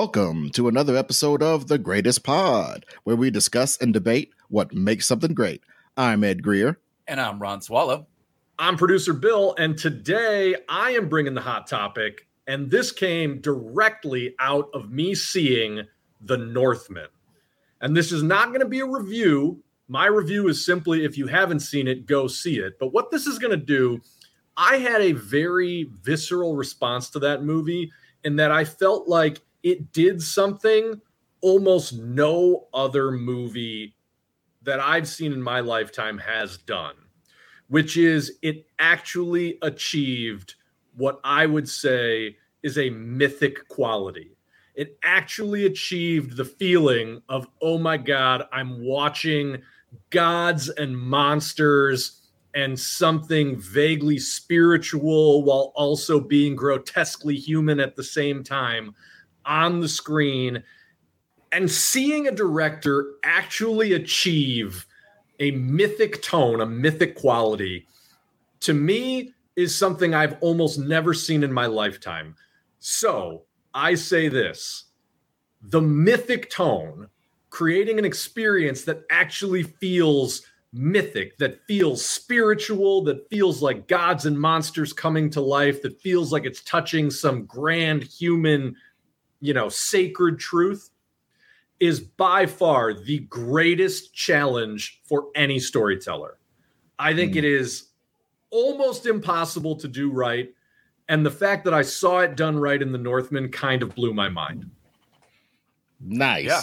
welcome to another episode of The Greatest Pod, where we discuss and debate what makes something great. I'm Ed Greer. And I'm Ron Swallow. I'm producer Bill, and today I am bringing the hot topic, and this came directly out of me seeing The Northman. And this is not going to be a review. My review is simply if you haven't seen it, go see it. But what this is going to do, I had a very visceral response to that movie in that I felt like it did something almost no other movie that I've seen in my lifetime has done, which is it actually achieved what I would say is a mythic quality. It actually achieved the feeling of, oh my God, I'm watching gods and monsters and something vaguely spiritual while also being grotesquely human at the same time on the screen and seeing a director actually achieve a mythic tone, a mythic quality, to me is something I've almost never seen in my lifetime. So I say this the mythic tone, creating an experience that actually feels mythic, that feels spiritual, that feels like gods and monsters coming to life, that feels like it's touching some grand human, you know, sacred truth is by far the greatest challenge for any storyteller. I think mm. it is almost impossible to do right. And the fact that I saw it done right in The Northman kind of blew my mind. Nice. Yeah.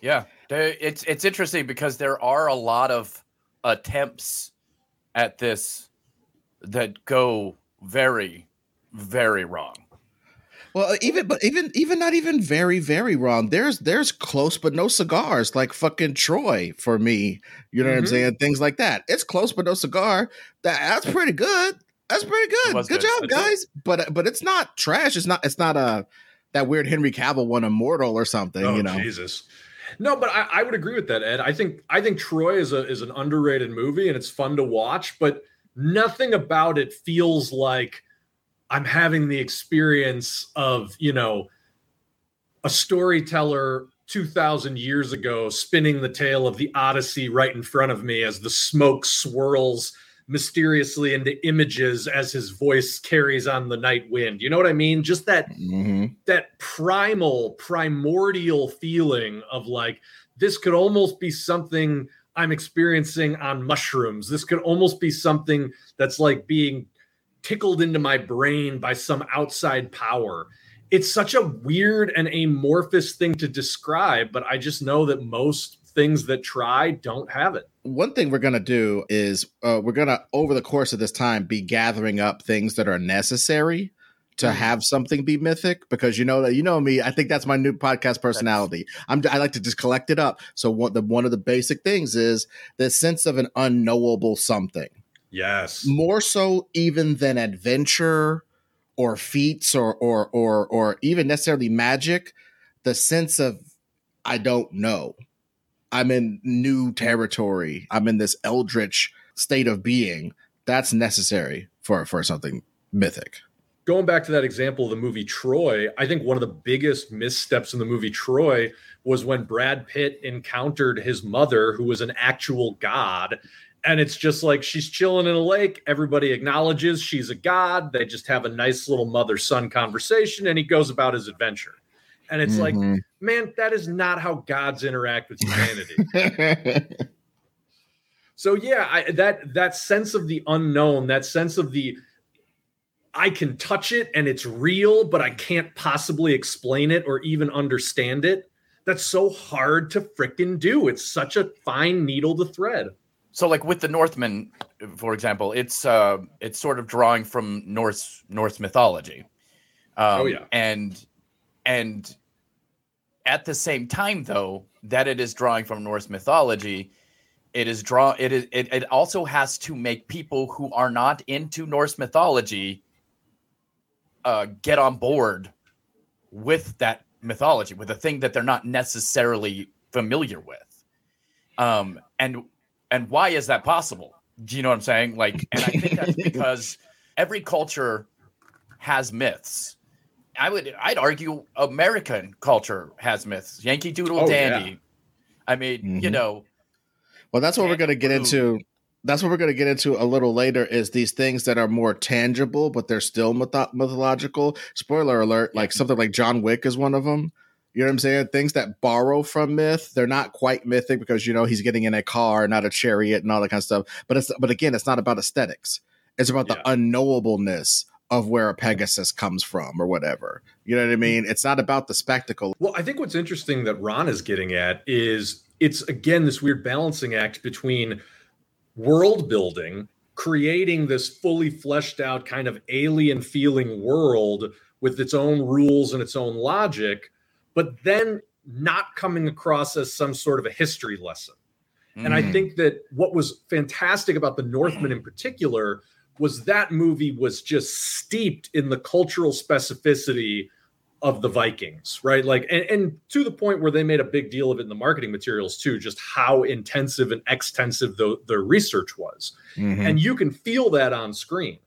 Yeah. It's it's interesting because there are a lot of attempts at this that go very, very wrong. Well, even but even even not even very very wrong. There's there's close but no cigars like fucking Troy for me. You know mm-hmm. what I'm mm-hmm. saying? Things like that. It's close but no cigar. That that's pretty good. That's pretty good. Good, good, job, guys. But but it's not trash. It's not it's not a that weird Henry Cavill one Immortal or something. Oh, you know, Jesus. No, but I, I would agree with that, Ed. I think I think Troy is a is an underrated movie and it's fun to watch, but nothing about it feels like I'm having the experience of, you know, a storyteller 2000 years ago spinning the tale of the Odyssey right in front of me as the smoke swirls mysteriously into images as his voice carries on the night wind. You know what I mean? Just that mm-hmm. that primal primordial feeling of like this could almost be something I'm experiencing on mushrooms. This could almost be something that's like being tickled into my brain by some outside power. It's such a weird and amorphous thing to describe, but I just know that most things that try don't have it. One thing we're going to do is uh, we're going to, over the course of this time, be gathering up things that are necessary to mm. have something be mythic because you know that you know me i think that's my new podcast personality i'm i like to just collect it up so one the one of the basic things is the sense of an unknowable something Yes. More so even than adventure or feats or or or or even necessarily magic, the sense of I don't know. I'm in new territory. I'm in this eldritch state of being. That's necessary for for something mythic. Going back to that example of the movie Troy, I think one of the biggest missteps in the movie Troy was when Brad Pitt encountered his mother, who was an actual god, and it's just like she's chilling in a lake. Everybody acknowledges she's a god. They just have a nice little mother son conversation, and he goes about his adventure. And it's mm-hmm. like, man, that is not how gods interact with humanity. so yeah, I, that that sense of the unknown, that sense of the I can touch it and it's real, but I can't possibly explain it or even understand it. That's so hard to fricking do. It's such a fine needle to thread so like with the Northman, for example, it's uh it's sort of drawing from Norse Norse mythology. Um, oh yeah, and and at the same time though that it is drawing from Norse mythology, it is draw it is it, it also has to make people who are not into Norse mythology uh get on board with that mythology with a thing that they're not necessarily familiar with. Um and and why is that possible? Do you know what I'm saying? Like, and I think that's because every culture has myths, I would I'd argue American culture has myths. Yankee Doodle Oh, Dandy. yeah. I mean, you Mhm. know, Well, that's what we're going to get into. That's what we're going to get into a little later. Is these things that are more tangible, but they're still mytho- mythological. Spoiler alert! Like something like John Wick is one of them. You know what I'm saying? Things that borrow from myth. They're not quite mythic because you know he's getting in a car, not a chariot, and all that kind of stuff. But it's but again, it's not about aesthetics. It's about the unknowableness of where a Pegasus comes from or whatever. You know what I mm-hmm. mean? It's not about the spectacle. Well, I think what's interesting that Ron is getting at is it's again this weird balancing act between world building, creating this fully fleshed out kind of alien feeling world with its own rules and its own logic, but then not coming across as some sort of a history lesson. And I Mhm. think that what was fantastic about the Northman in particular was that movie was just steeped in the cultural specificity of the Vikings, right? Like, and, and to the point where they made a big deal of it in the marketing materials too, just how intensive and extensive the, their research was. Mhm. And you can feel that on screen.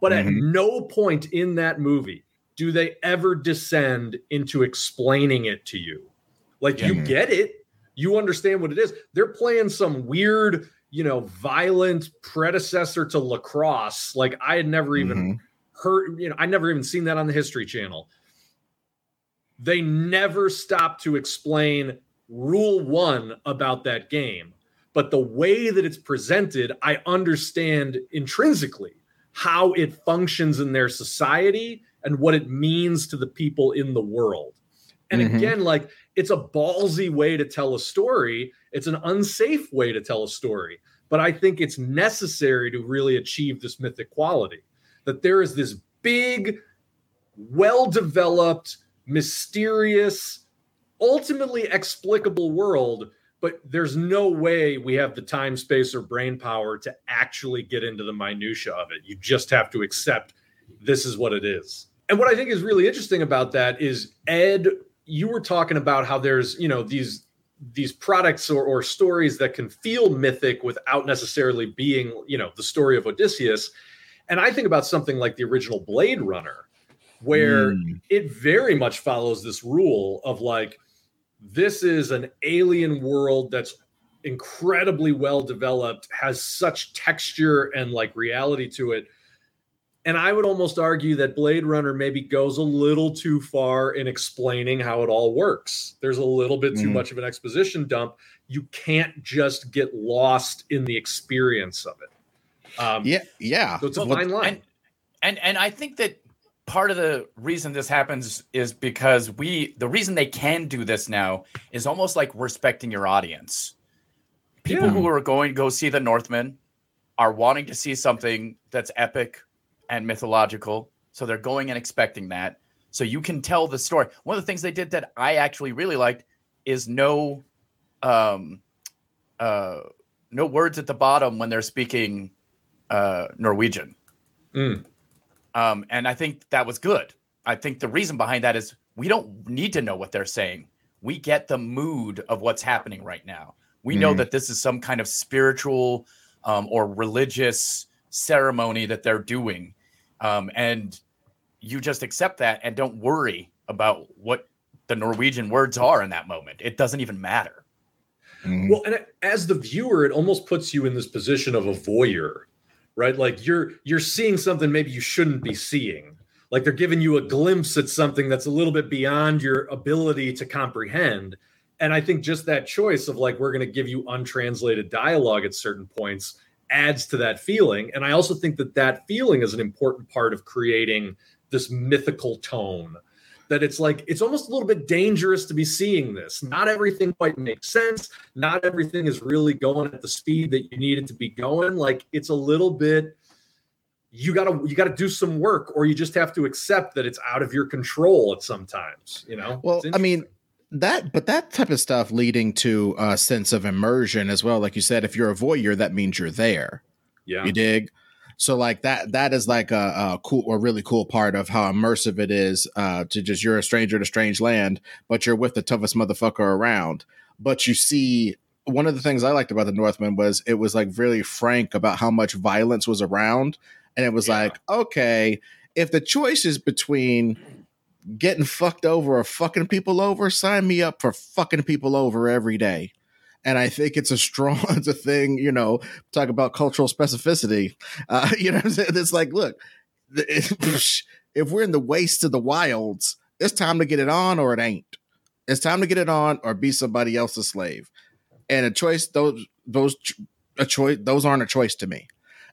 But at Mhm. no point in that movie do they ever descend into explaining it to you. Like, you get it, you understand what it is. They're playing some weird, you know, violent predecessor to lacrosse. Like, I had never even Mhm. heard, you know, I never even seen that on the History Channel. They never stop to explain rule one about that game. But the way that it's presented, I understand intrinsically how it functions in their society and what it means to the people in the world. And Mhm. again, like it's a ballsy way to tell a story, it's an unsafe way to tell a story. But I think it's necessary to really achieve this mythic quality that there is this big, well developed, mysterious, ultimately explicable world, but there's no way we have the time, space, or brain power to actually get into the minutia of it. You just have to accept this is what it is. And what I think is really interesting about that is Ed, you were talking about how there's, you know, these these products or, or stories that can feel mythic without necessarily being, you know, the story of Odysseus. And I think about something like the original Blade Runner, where Mm. it very much follows this rule of like, this is an alien world that's incredibly well developed, has such texture and like reality to it. And I would almost argue that Blade Runner maybe goes a little too far in explaining how it all works. There's a little bit too Mhm. much of an exposition dump. You can't just get lost in the experience of it. Um, Yeah, yeah. So it's a Well, fine line. And, and and I think that part of the reason this happens is because we the reason they can do this now is almost like respecting your audience. People Yeah. who are going to go see the Northman are wanting to see something that's epic and mythological, so they're going and expecting that. So you can tell the story. One of the things they did that I actually really liked is no um uh no words at the bottom when they're speaking uh Norwegian. Mm. Um, and I think that was good. I think the reason behind that is we don't need to know what they're saying. We get the mood of what's happening right now. We know Mhm. that this is some kind of spiritual um, or religious ceremony that they're doing. Um, and you just accept that and don't worry about what the Norwegian words are in that moment. It doesn't even matter. Mhm. Well, and as the viewer, it almost puts you in this position of a voyeur, right? Like you're you're seeing something maybe you shouldn't be seeing. Like they're giving you a glimpse at something that's a little bit beyond your ability to comprehend. And I think just that choice of like we're going to give you untranslated dialogue at certain points adds to that feeling. And I also think that that feeling is an important part of creating this mythical tone that it's like it's almost a little bit dangerous to be seeing this. Not everything quite makes sense. Not everything is really going at the speed that you need it to be going. Like it's a little bit you gotta you gotta do some work or you just have to accept that it's out of your control at sometimes you know Well, I mean. That but that type of stuff leading to a sense of immersion as well. Like you said, if you're a voyeur, that means you're there. yeah You dig? So like that that is like a, a cool or really cool part of how immersive it is uh, to just you're a stranger to strange land, but you're with the toughest motherfucker around. But you see, one of the things I liked about the Northman was it was like really frank about how much violence was around, and it was Yeah. like, okay, if the choice is between getting fucked over or fucking people over, sign me up for fucking people over every day. And I think it's a strong, it's a thing, you know, talk about cultural specificity. Uh, you know, I'm saying? it's like, look, if we're in the waste of the wilds, it's time to get it on or it ain't. It's time to get it on or be somebody else's slave. And a choice, those, those, a choice, those aren't a choice to me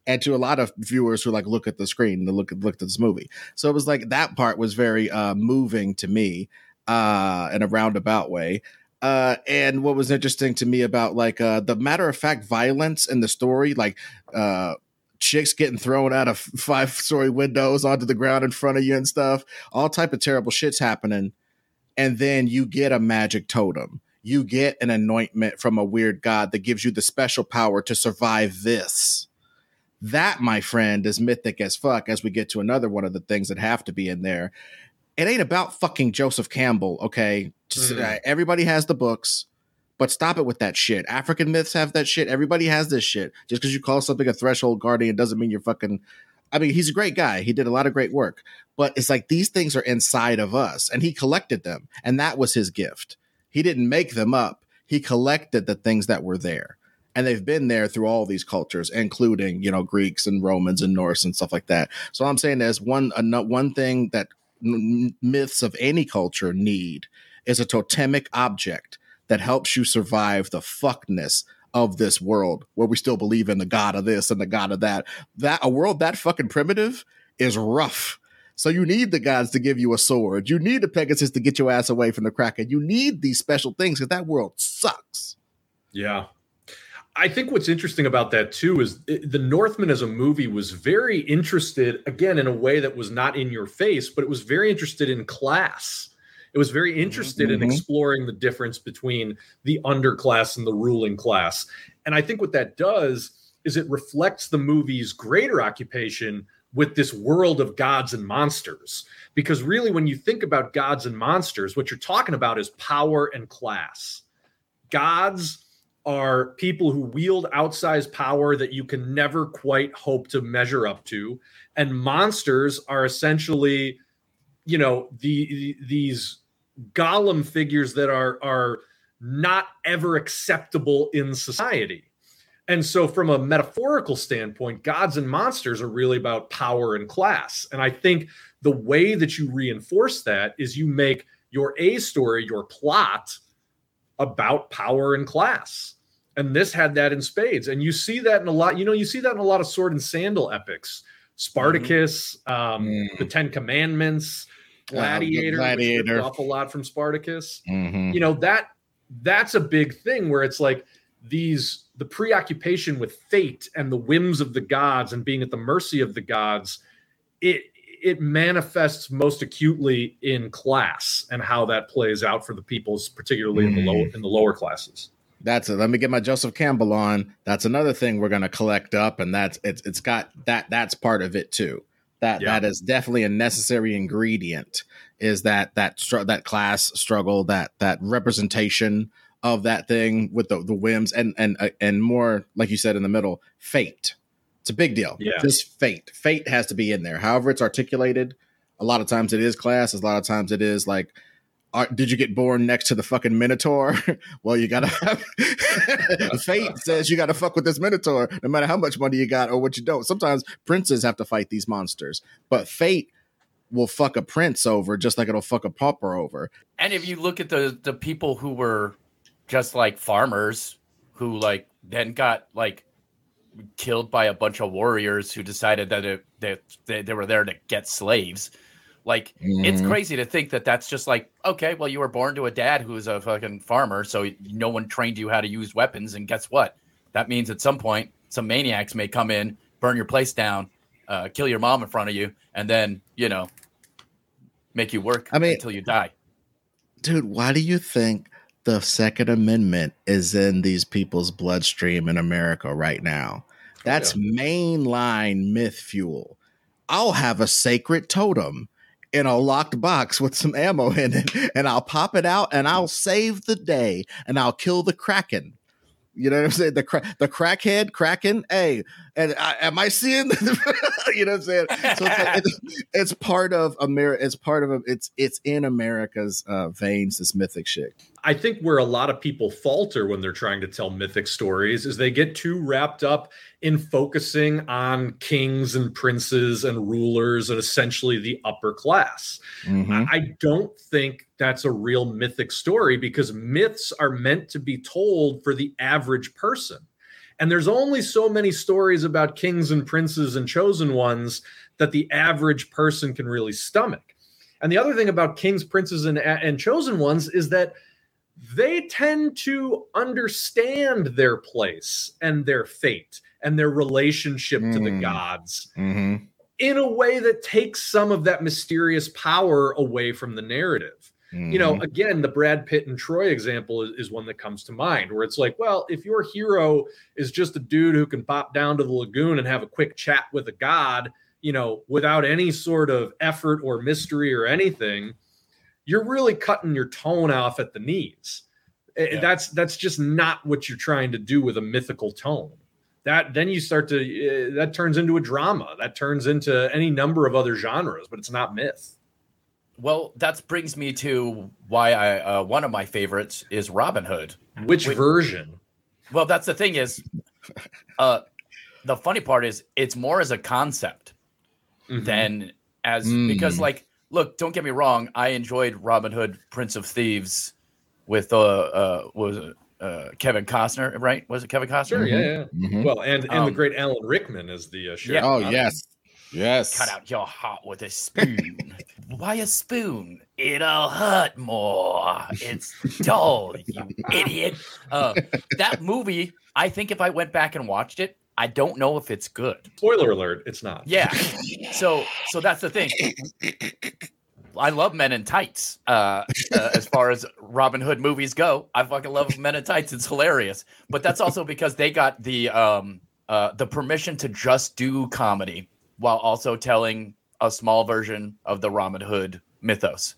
and to a lot of viewers who like look at the screen and look at look at this movie. So it was like that part was very uh, moving to me uh, in a roundabout way. Uh, and what was interesting to me about like uh, the matter of fact violence in the story, like uh, chicks getting thrown out of five story windows onto the ground in front of you and stuff, all type of terrible shits happening, and then you get a magic totem. You get an anointment from a weird god that gives you the special power to survive this that, my friend, is mythic as fuck as we get to another one of the things that have to be in there. It ain't about fucking Joseph Campbell, okay? Just, mm-hmm. uh, everybody has the books, but stop it with that shit. African myths have that shit. Everybody has this shit. Just because you call something a threshold guardian doesn't mean you're fucking. I mean, he's a great guy. He did a lot of great work, but it's like these things are inside of us, and he collected them, and that was his gift. He didn't make them up. He collected the things that were there and they've been there through all these cultures, including you know Greeks and Romans and Norse and stuff like that. So I'm saying there's one one thing that myths of any culture need is a totemic object that helps you survive the fuckness of this world where we still believe in the god of this and the god of that. That a world that fucking primitive is rough. So you need the gods to give you a sword. You need the Pegasus to get your ass away from the Kraken. You need these special things because that world sucks. Yeah, I think what's interesting about that too is the Northman as a movie was very interested, again, in a way that was not in your face, but it was very interested in class. It was very mm-hmm. interested mm-hmm. in exploring the difference between the underclass and the ruling class. And I think what that does is it reflects the movie's greater occupation with this world of gods and monsters. Because really, when you think about gods and monsters, what you're talking about is power and class. Gods are people who wield outsized power that you can never quite hope to measure up to. And monsters are essentially you know the, these golem figures that are are not ever acceptable in society. And so from a metaphorical standpoint gods and monsters are really about power and class. And i think the way that you reinforce that is you make your a story your plot about power and class. And this had that in spades. And you see that in a lot, you know, you see that in a lot of sword and sandal epics. Spartacus, mm-hmm. um, mm. the Ten Commandments, Gladiator, uh, Gladiator. off a lot from Spartacus. Mm-hmm. You know, that that's a big thing where it's like these the preoccupation with fate and the whims of the gods and being at the mercy of the gods, it it manifests most acutely in class and how that plays out for the peoples, particularly mm. in the low mm. in the lower classes. That's it. Let me get my Joseph Campbell on. That's another thing we're going to collect up, and that's it's it's got that that's part of it too. That yeah. that is definitely a necessary ingredient. Is that that str- that class struggle that that representation of that thing with the the whims and and uh, and more like you said in the middle fate it's a big deal. Yeah. Just fate. Fate has to be in there. However, it's articulated. A lot of times it is class. A lot of times it is like, are, did you get born next to the fucking Minotaur? well, you gotta have fate says you gotta fuck with this Minotaur, no matter how much money you got or what you don't. Sometimes princes have to fight these monsters, but fate will fuck a prince over just like it'll fuck a pauper over. And if you look at the the people who were just like farmers who like then got like killed by a bunch of warriors who decided that it, that they, they were there to get slaves. Like mm-hmm. it's crazy to think that that's just like okay, well you were born to a dad who's a fucking farmer, so no one trained you how to use weapons, and guess what? That means at some point some maniacs may come in, burn your place down, uh, kill your mom in front of you, and then you know make you work I mean, until you die. Dude, why do you think the Second Amendment is in these people's bloodstream in America right now. That's yeah. mainline myth fuel. I'll have a sacred totem in a locked box with some ammo in it, and I'll pop it out and I'll save the day and I'll kill the Kraken. You know what I'm saying? The cra- the crackhead Kraken. Hey, and I, am I seeing? you know what I'm saying? So it's, like, it's, it's part of America. It's part of it's it's in America's uh, veins. This mythic shit. I think where a lot of people falter when they're trying to tell mythic stories is they get too wrapped up in focusing on kings and princes and rulers and essentially the upper class. Mm-hmm. I don't think that's a real mythic story because myths are meant to be told for the average person. And there's only so many stories about kings and princes and chosen ones that the average person can really stomach. And the other thing about kings, princes, and, and chosen ones is that they tend to understand their place and their fate and their relationship mm. to the mm. gods mm-hmm. in a way that takes some of that mysterious power away from the narrative. Mm-hmm. You know, mm-hmm. again, the Brad Pitt and Troy example is, is, one that comes to mind where it's like, well, if your hero is just a dude who can pop down to the lagoon and have a quick chat with a god, you know, without any sort of effort or mystery or anything, you're really cutting your tone off at the knees. Eh, yeah. That's that's just not what you're trying to do with a mythical tone. That then you start to uh, that turns into a drama. That turns into any number of other genres, but it's not myth. Well, that brings me to why I uh, one of my favorites is Robin Hood. Which, Which version? Well, that's the thing is, uh, the funny part is it's more as a concept mm-hmm. than as mm. because like look, don't get me wrong. I enjoyed Robin Hood, Prince of Thieves, with uh, uh was uh, Kevin Costner, right? Was it Kevin Costner? Sure, yeah, yeah. Mm-hmm. Well, and and um, the great Alan Rickman is the uh, sheriff. Yeah. Oh yes, yes. Cut out your heart with a spoon. Why a spoon? It'll hurt more. It's dull, you idiot. Uh, that movie. I think if I went back and watched it, I don't know if it's good. Spoiler alert, it's not. Yeah. So so that's the thing. I love Men in Tights. Uh, uh, as far as Robin Hood movies go, I fucking love Men in Tights. It's hilarious. But that's also because they got the um uh the permission to just do comedy while also telling a small version of the Robin Hood mythos.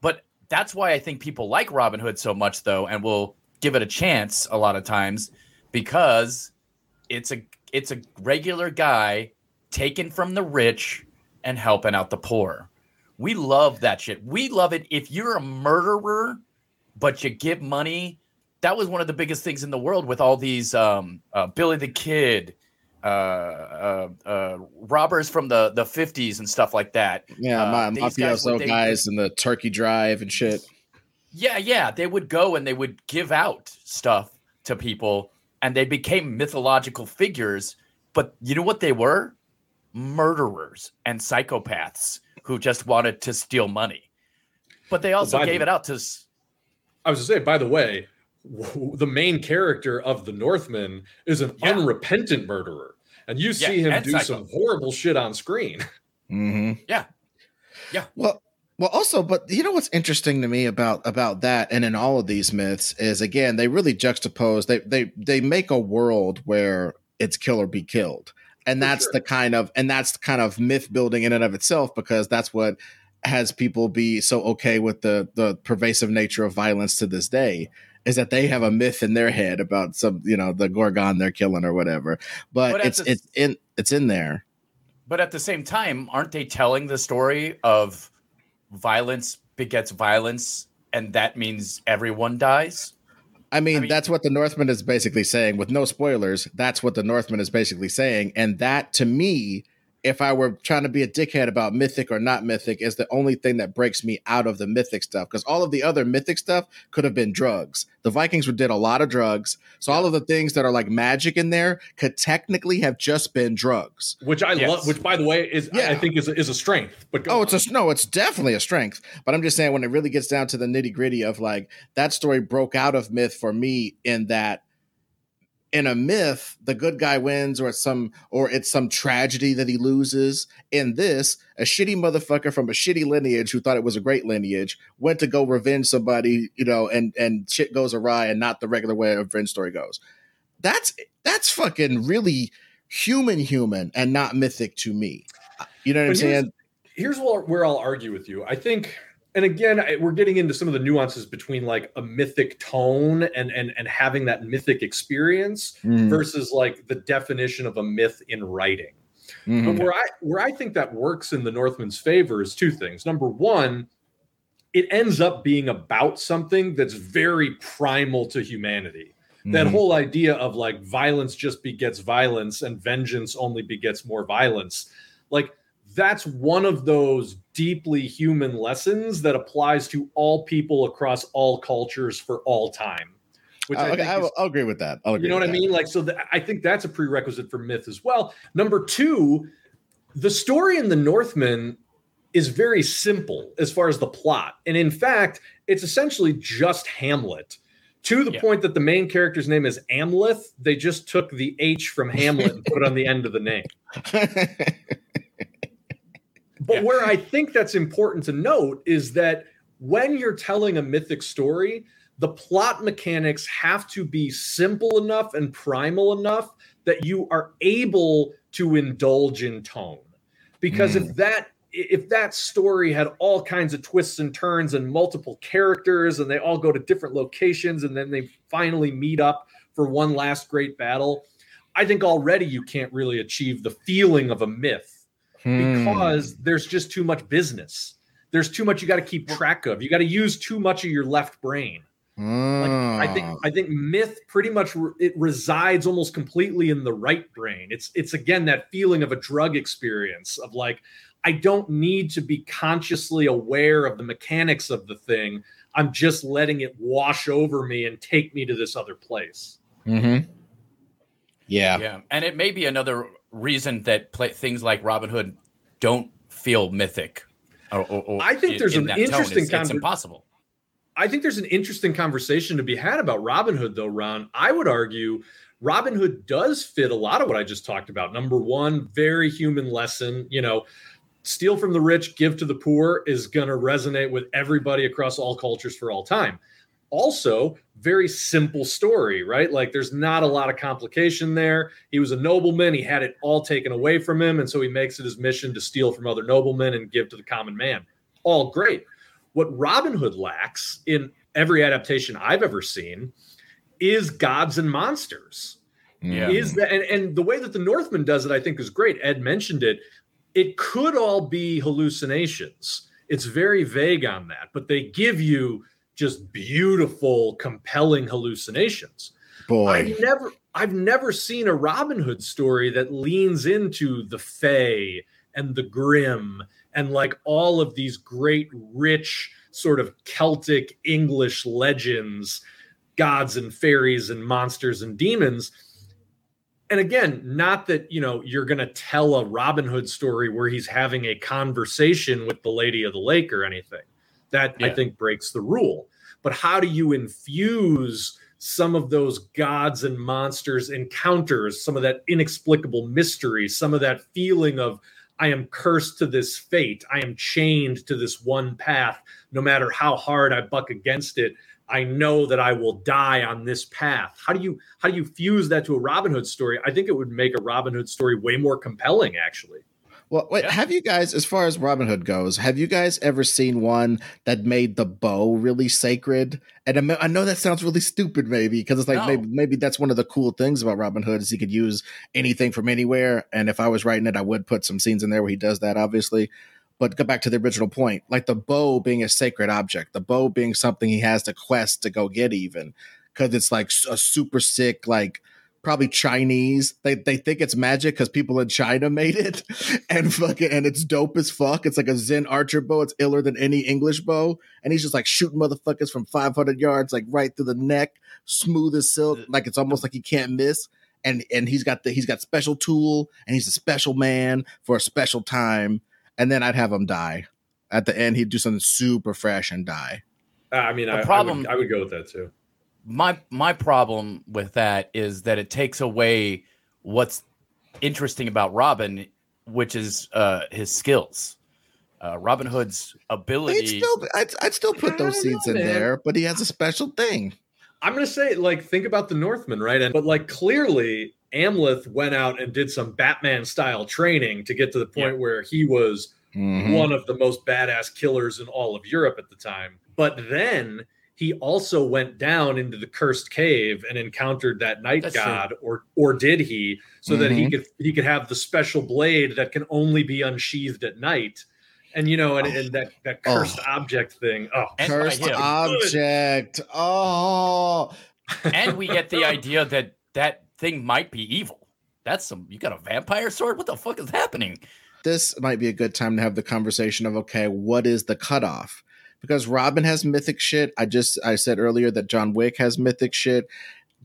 But that's why I think people like Robin Hood so much, though, and will give it a chance a lot of times because it's a it's a regular guy taken from the rich and helping out the poor. We love that shit. We love it. If you're a murderer, but you give money, that was one of the biggest things in the world with all these um, uh, Billy the Kid, uh, uh, uh robbers from the the 50s and stuff like that. Yeah, uh, my mafioso guys, guys in the turkey drive and shit. Yeah, yeah, they would go and they would give out stuff to people and they became mythological figures. But you know what they were? Murderers and psychopaths who just wanted to steal money. But they also well, gave the, it out to. I was to say, by the way, the main character of the Northman is an yeah. unrepentant murderer, and you see yeah, him do psycho. some horrible shit on screen. Mm-hmm. Yeah, yeah. Well, well, also, but you know what's interesting to me about about that, and in all of these myths, is again they really juxtapose. They they they make a world where it's kill or be killed, and that's sure. the kind of and that's the kind of myth building in and of itself because that's what has people be so okay with the the pervasive nature of violence to this day is that they have a myth in their head about some you know the gorgon they're killing or whatever but, but it's the, it's in it's in there but at the same time aren't they telling the story of violence begets violence, and that means everyone dies. I mean, I mean, that's what the Northman is basically saying. With no spoilers, that's what the Northman is basically saying, and that to me if I were trying to be a dickhead about mythic or not mythic, is the only thing that breaks me out of the mythic stuff. Because all of the other mythic stuff could have been drugs. The Vikings did a lot of drugs. So all of the things that are like magic in there could technically have just been drugs. Which I yes. love, which by the way, is yeah. I think is, is a strength. But oh, it's a no, it's definitely a strength. But I'm just saying when it really gets down to the nitty gritty of like that story broke out of myth for me in that in a myth the good guy wins or it's some or it's some tragedy that he loses. In this a shitty motherfucker from a shitty lineage who thought it was a great lineage went to go revenge somebody you know and and shit goes awry and not the regular way a revenge story goes. That's that's fucking really human human and not mythic to me. You know what but i'm saying? here's where i'll argue with you. I think and again I- we're getting into some of the nuances between like a mythic tone and and and having that mythic experience Mhm, versus like the definition of a myth in writing mhm. but where I where I think that works in the Northman's favor is two things. Number one, it ends up being about something that's very primal to humanity. That Mhm. whole idea of like violence just begets violence and vengeance only begets more violence. Like that's one of those deeply human lessons that applies to all people across all cultures for all time. Which Uh, I okay, think I is- will, I'll agree with that. I'll agree you know what with I mean? Like, so th- I think that's a prerequisite for myth as well. Number two, the story in the Northman is very simple as far as the plot. And in fact, it's essentially just Hamlet to the Yeah. point that the main character's name is Amleth. They just took the H from Hamlet and put on the end of the name. But Yeah. where I think that's important to note is that when you're telling a mythic story, the plot mechanics have to be simple enough and primal enough that you are able to indulge in tone. Because if hmm. that if that story had all kinds of twists and turns and multiple characters and they all go to different locations and then they finally meet up for one last great battle, I think already you can't really achieve the feeling of a myth Hmm. because there's just too much business. There's too much you got to keep track of. You got to use too much of your left brain. Like, I think Hmm. I think myth pretty much re- it resides almost completely in the right brain. It's it's again that feeling of a drug experience of like I don't need to be consciously aware of the mechanics of the thing. I'm just letting it wash over me and take me to this other place. Mhm. Yeah. Yeah, and it may be another reason that play, things like Robin Hood don't feel mythic. Or, or, or I think there's in an interesting It's, it's impossible. I think there's an interesting conversation to be had about Robin Hood, though, Ron. I would argue Robin Hood does fit a lot of what I just talked about. Number one, very human lesson. You know, steal from the rich, give to the poor is going to resonate with everybody across all cultures for all time. Also, very simple story, right? Like there's not a lot of complication there. He was a nobleman, he had it all taken away from him. And so he makes it his mission to steal from other noblemen and give to the common man. All great. What Robin Hood lacks in every adaptation I've ever seen is gods and monsters Yeah. is that and, and the way that the northman does it i think is great ed mentioned it it could all be hallucinations it's very vague on that but they give you just beautiful compelling hallucinations. Boy. i've never i've never seen a robin hood story that leans into the fey and the grim and like all of these great rich sort of celtic english legends gods and fairies and monsters and demons. And again not that you know you're going to tell a robin hood story where he's having a conversation with the lady of the lake or anything that i think breaks the rule but how do you infuse some of those gods and monsters encounters some of that inexplicable mystery some of that feeling of i am cursed to this fate i am chained to this one path no matter how hard i buck against it I know that I will die on this path. How do you how do you fuse that to a Robin Hood story? I think it would make a Robin Hood story way more compelling, actually. Well, wait, Yeah. have you guys, as far as Robin Hood goes, have you guys ever seen one that made the bow really sacred? And I know that sounds really stupid, maybe, because it's like No. maybe maybe that's one of the cool things about Robin Hood is he could use anything from anywhere. And if I was writing it, I would put some scenes in there where he does that, obviously. But go back to the original point, like the bow being a sacred object, the bow being something he has to quest to go get, even because it's like a super sick, like probably Chinese. They they think it's magic because people in China made it, and fucking and it's dope as fuck. It's like a Zen archer bow. It's iller than any English bow, and he's just like shooting motherfuckers from five hundred yards, like right through the neck, smooth as silk. Like it's almost like he can't miss. And and he's got the he's got special tool, and he's a special man for a special time. And then I'd have him die. At the end, he'd do something super fresh and die. Uh, I mean, The I, I problem- would, I would go with that too. My my problem with that is that it takes away what's interesting about Robin, which is uh, his skills. Uh, Robin Hood's I'd ability. still, I'd, I'd still put those don't know, in man. there, but he has a special thing. I'm gonna say, like, think about the Northman, right? And but like clearly, Amleth went out and did some Batman style training to get to the point where he was Mhm. one of the most badass killers in all of Europe at the time. But then he also went down into the cursed cave and encountered that night That's true. god, or or did he? So that he Mhm. could he could have the special blade that can only be unsheathed at night. And you know, and, and that that Oh. cursed object thing. Oh, Cursed him. object. Oh, and we get the idea that that thing might be evil. That's some. You got a vampire sword? What the fuck is happening? this might be a good time to have the conversation of okay, what is the cutoff? Because Robin has mythic shit. I just I said earlier that John Wick has mythic shit.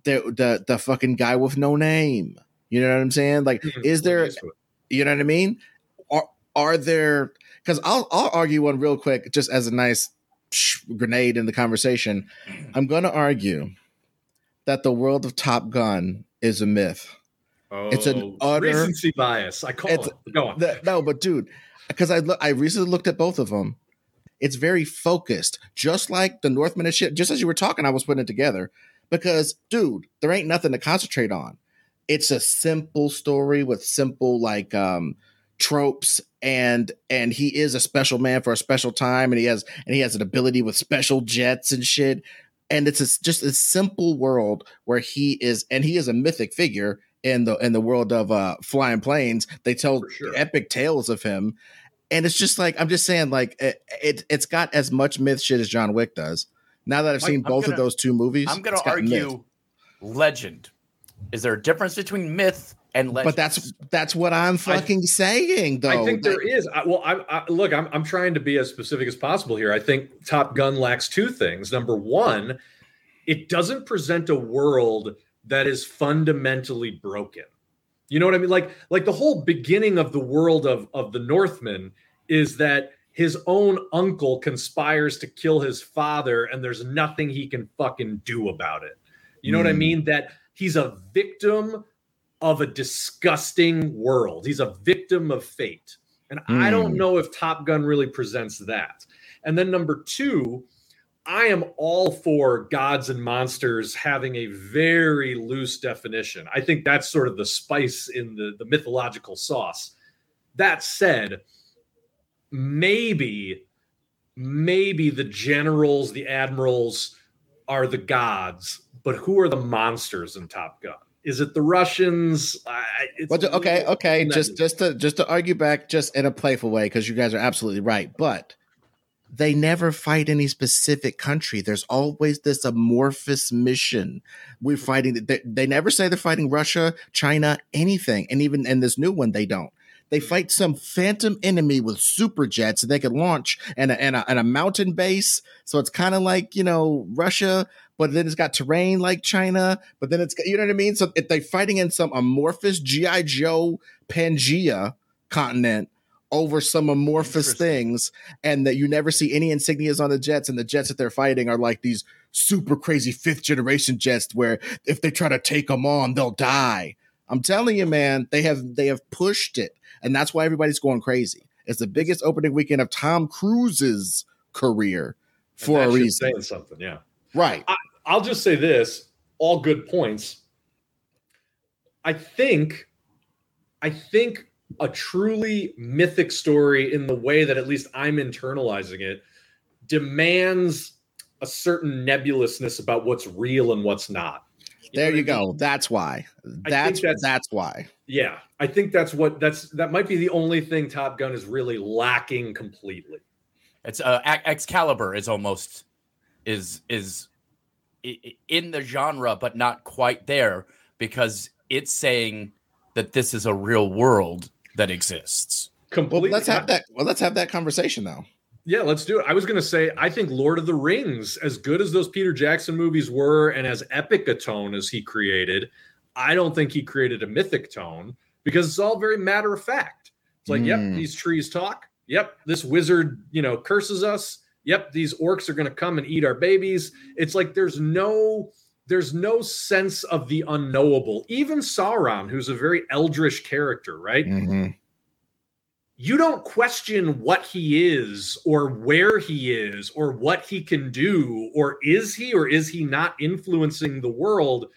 The the the fucking guy with no name. You know what I'm saying? Like, mm-hmm. is there? You know what I mean? Are are there? Because I'll I'll argue one real quick, just as a nice grenade in the conversation. I'm going to argue that the world of Top Gun is a myth. Oh, It's an oh, utter- recency bias. I call it. Go on. The- no, but dude, because I look, I recently looked at both of them. It's very focused, just like the Northman and shit. Just as you were talking, I was putting it together. Because, dude, there ain't nothing to concentrate on. It's a simple story with simple like um tropes and and he is a special man for a special time and he has and he has an ability with special jets and shit and it's a, just a simple world where he is and he is a mythic figure in the in the world of uh flying planes they tell sure. epic tales of him and it's just like i'm just saying like it, it it's got as much myth shit as john wick does now that i've seen I'm both of gonna- those two movies I'm going to got myth. argue legend. Is there a difference between myth and legend? but that's that's what i'm fucking saying though I think there is. I, well, I, I, look, I'm, I'm trying to be as specific as possible here. I think Top Gun lacks two things. Number one, it doesn't present a world that is fundamentally broken. You know what I mean? Like, like the whole beginning of the world of of the Northman is that his own uncle conspires to kill his father, and there's nothing he can fucking do about it. You know what I Hmm. mean? That he's a victim of a disgusting world. He's a victim of fate. And I don't Hmm. know if Top Gun really presents that. And then number two, I am all for gods and monsters having a very loose definition. I think that's sort of the spice in the, the mythological sauce. That said, maybe, maybe the generals, the admirals are the gods, but who are the monsters in Top Gun? Is it the Russians? I, Well, okay, okay. Just just to just to argue back, just in a playful way, because you guys are absolutely right. But they never fight any specific country. There's always this amorphous mission. We're mm-hmm. fighting. They, they never say they're fighting Russia, China, anything. And even in this new one, they don't. They mm-hmm. fight some phantom enemy with super jets that they could launch and a, and a, and a mountain base. So it's kind of like you know Russia, but then it's got terrain like China. But then it's got- you know what I mean. So if they're fighting in some amorphous GI Joe Pangea continent over some amorphous things, and that you never see any insignias on the jets, and the jets that they're fighting are like these super crazy fifth generation jets where if they try to take them on, they'll die. I'm telling you, man, they have they have pushed it, and that's why everybody's going crazy. It's the biggest opening weekend of Tom Cruise's career for a reason, Saying something, yeah. right? I'll just say this: all good points. I think, I think a truly mythic story, in the way that at least I'm internalizing it, demands a certain nebulousness about what's real and what's not. know There you I mean? go. That's why. That's that's- that's why. Yeah, I think that's what that's that might be the only thing Top Gun is really lacking completely. It's uh, Ex- Excalibur is almost is is i- i- in the genre, but not quite there because it's saying that this is a real world that exists. Well, Completely. let's have that. Well, let's have that conversation though. Yeah, let's do it. I was going to say, I think Lord of the Rings, as good as those Peter Jackson movies were and as epic a tone as he created, I don't think he created a mythic tone because it's all very matter of fact. It's like, Mm. yep, these trees talk. Yep, this wizard, you know, curses us. Yep, these orcs are going to come and eat our babies. It's like there's no there's no sense of the unknowable. Even Sauron, who's a very eldritch character, right? Mhm. you don't question what he is or where he is or what he can do or is he or is he not influencing the world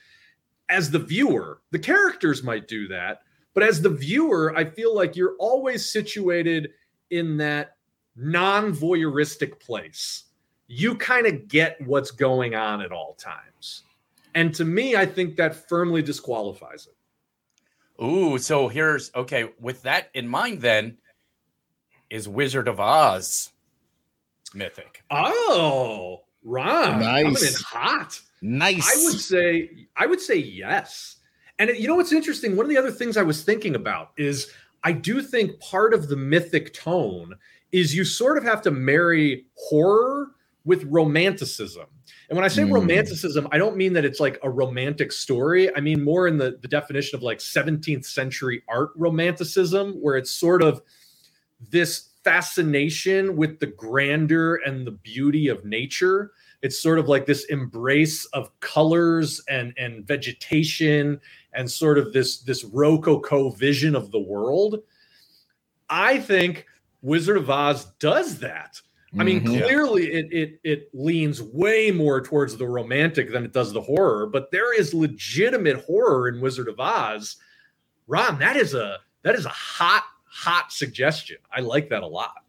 as the viewer the characters might do that but as the viewer i feel like you're always situated in that non voyeuristic place. You kind of get what's going on at all times. And to me, I think that firmly disqualifies it. Ooh, so here's okay. With that in mind, then is Wizard of Oz mythic? Oh, Ron, Nice. coming in hot. Nice. I would say I would say yes. And it- you know what's interesting? One of the other things I was thinking about is I do think part of the mythic tone is you sort of have to marry horror with romanticism. And when I say Hmm. romanticism, I don't mean that it's like a romantic story. I mean more in the, the definition of like 17th century art romanticism, where it's sort of this fascination with the grandeur and the beauty of nature it's sort of like this embrace of colors and and vegetation and sort of this this rococo vision of the world i think wizard of oz does that i mean Mhm. clearly it, it it leans way more towards the romantic than it does the horror but there is legitimate horror in wizard of oz ron that is a that is a hot hot suggestion i like that a lot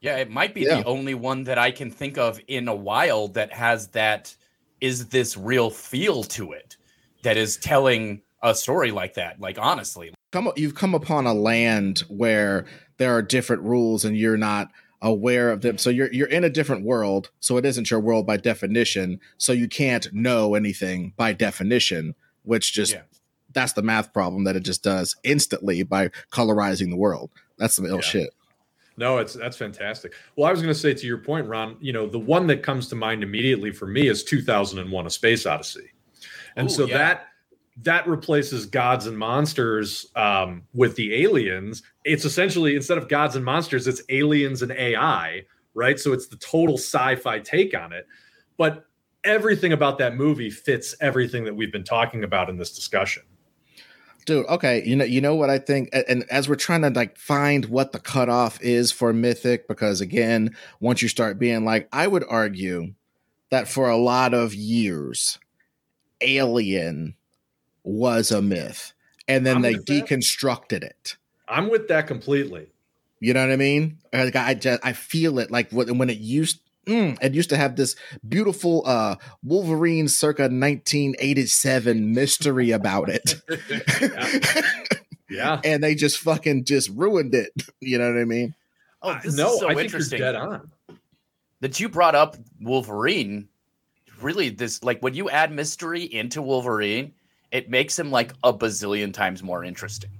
Yeah, it might be Yeah. the only one that I can think of in a while that has that is this real feel to it that is telling a story like that. Like honestly. come you've come upon a land where there are different rules and you're not aware of them so you're you're in a different world so it isn't your world by definition so you can't know anything by definition which just Yeah. that's the math problem that it just does instantly by colorizing the world that's some ill Yeah. shit No, it's that's fantastic. Well, I was going to say to your point, Ron. You know, the one that comes to mind immediately for me is 2001: A Space Odyssey, and Ooh, so yeah. that that replaces gods and monsters um, with the aliens. It's essentially instead of gods and monsters, it's aliens and AI, right? So it's the total sci-fi take on it, but everything about that movie fits everything that we've been talking about in this discussion. dude okay you know you know what i think and, as we're trying to like find what the cutoff is for mythic because again once you start being like i would argue that for a lot of years alien was a myth and then I'm they with that. deconstructed it I'm with that completely. you know what i mean like i just i feel it like when when it used Mm, it used to have this beautiful uh Wolverine circa 1987 mystery about it. Yeah. and they just fucking just ruined it. You know what I mean? Oh, I- this no, is so I think you're interesting dead on. that you brought up Wolverine. Really, this like when you add mystery into Wolverine, it makes him like a bazillion times more interesting.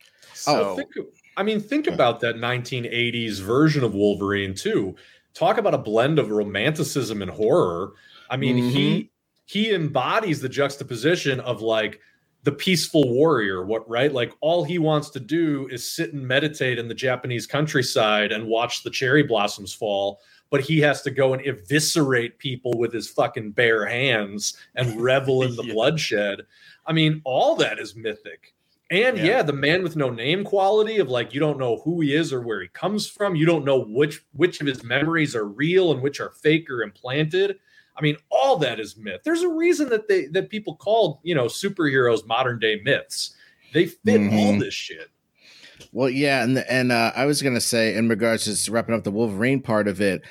Oh, so, Oh, think, I mean, think hmm. about that 1980s version of Wolverine too. Talk about a blend of romanticism and horror. I mean, he mm-hmm. he embodies the juxtaposition of like the peaceful warrior. What right? Like all he wants to do is sit and meditate in the Japanese countryside and watch the cherry blossoms fall. But he has to go and eviscerate people with his fucking bare hands and revel in the Yeah. bloodshed. I mean, all that is mythic. And Yeah. yeah. the man with no name quality of like you don't know who he is or where he comes from. You don't know which which of his memories are real and which are fake or implanted. I mean, all that is myth. There's a reason that they that people call you know superheroes modern day myths. They fit all Mhm. this shit. Well, yeah, and and uh, I was gonna say in regards to wrapping up the Wolverine part of it,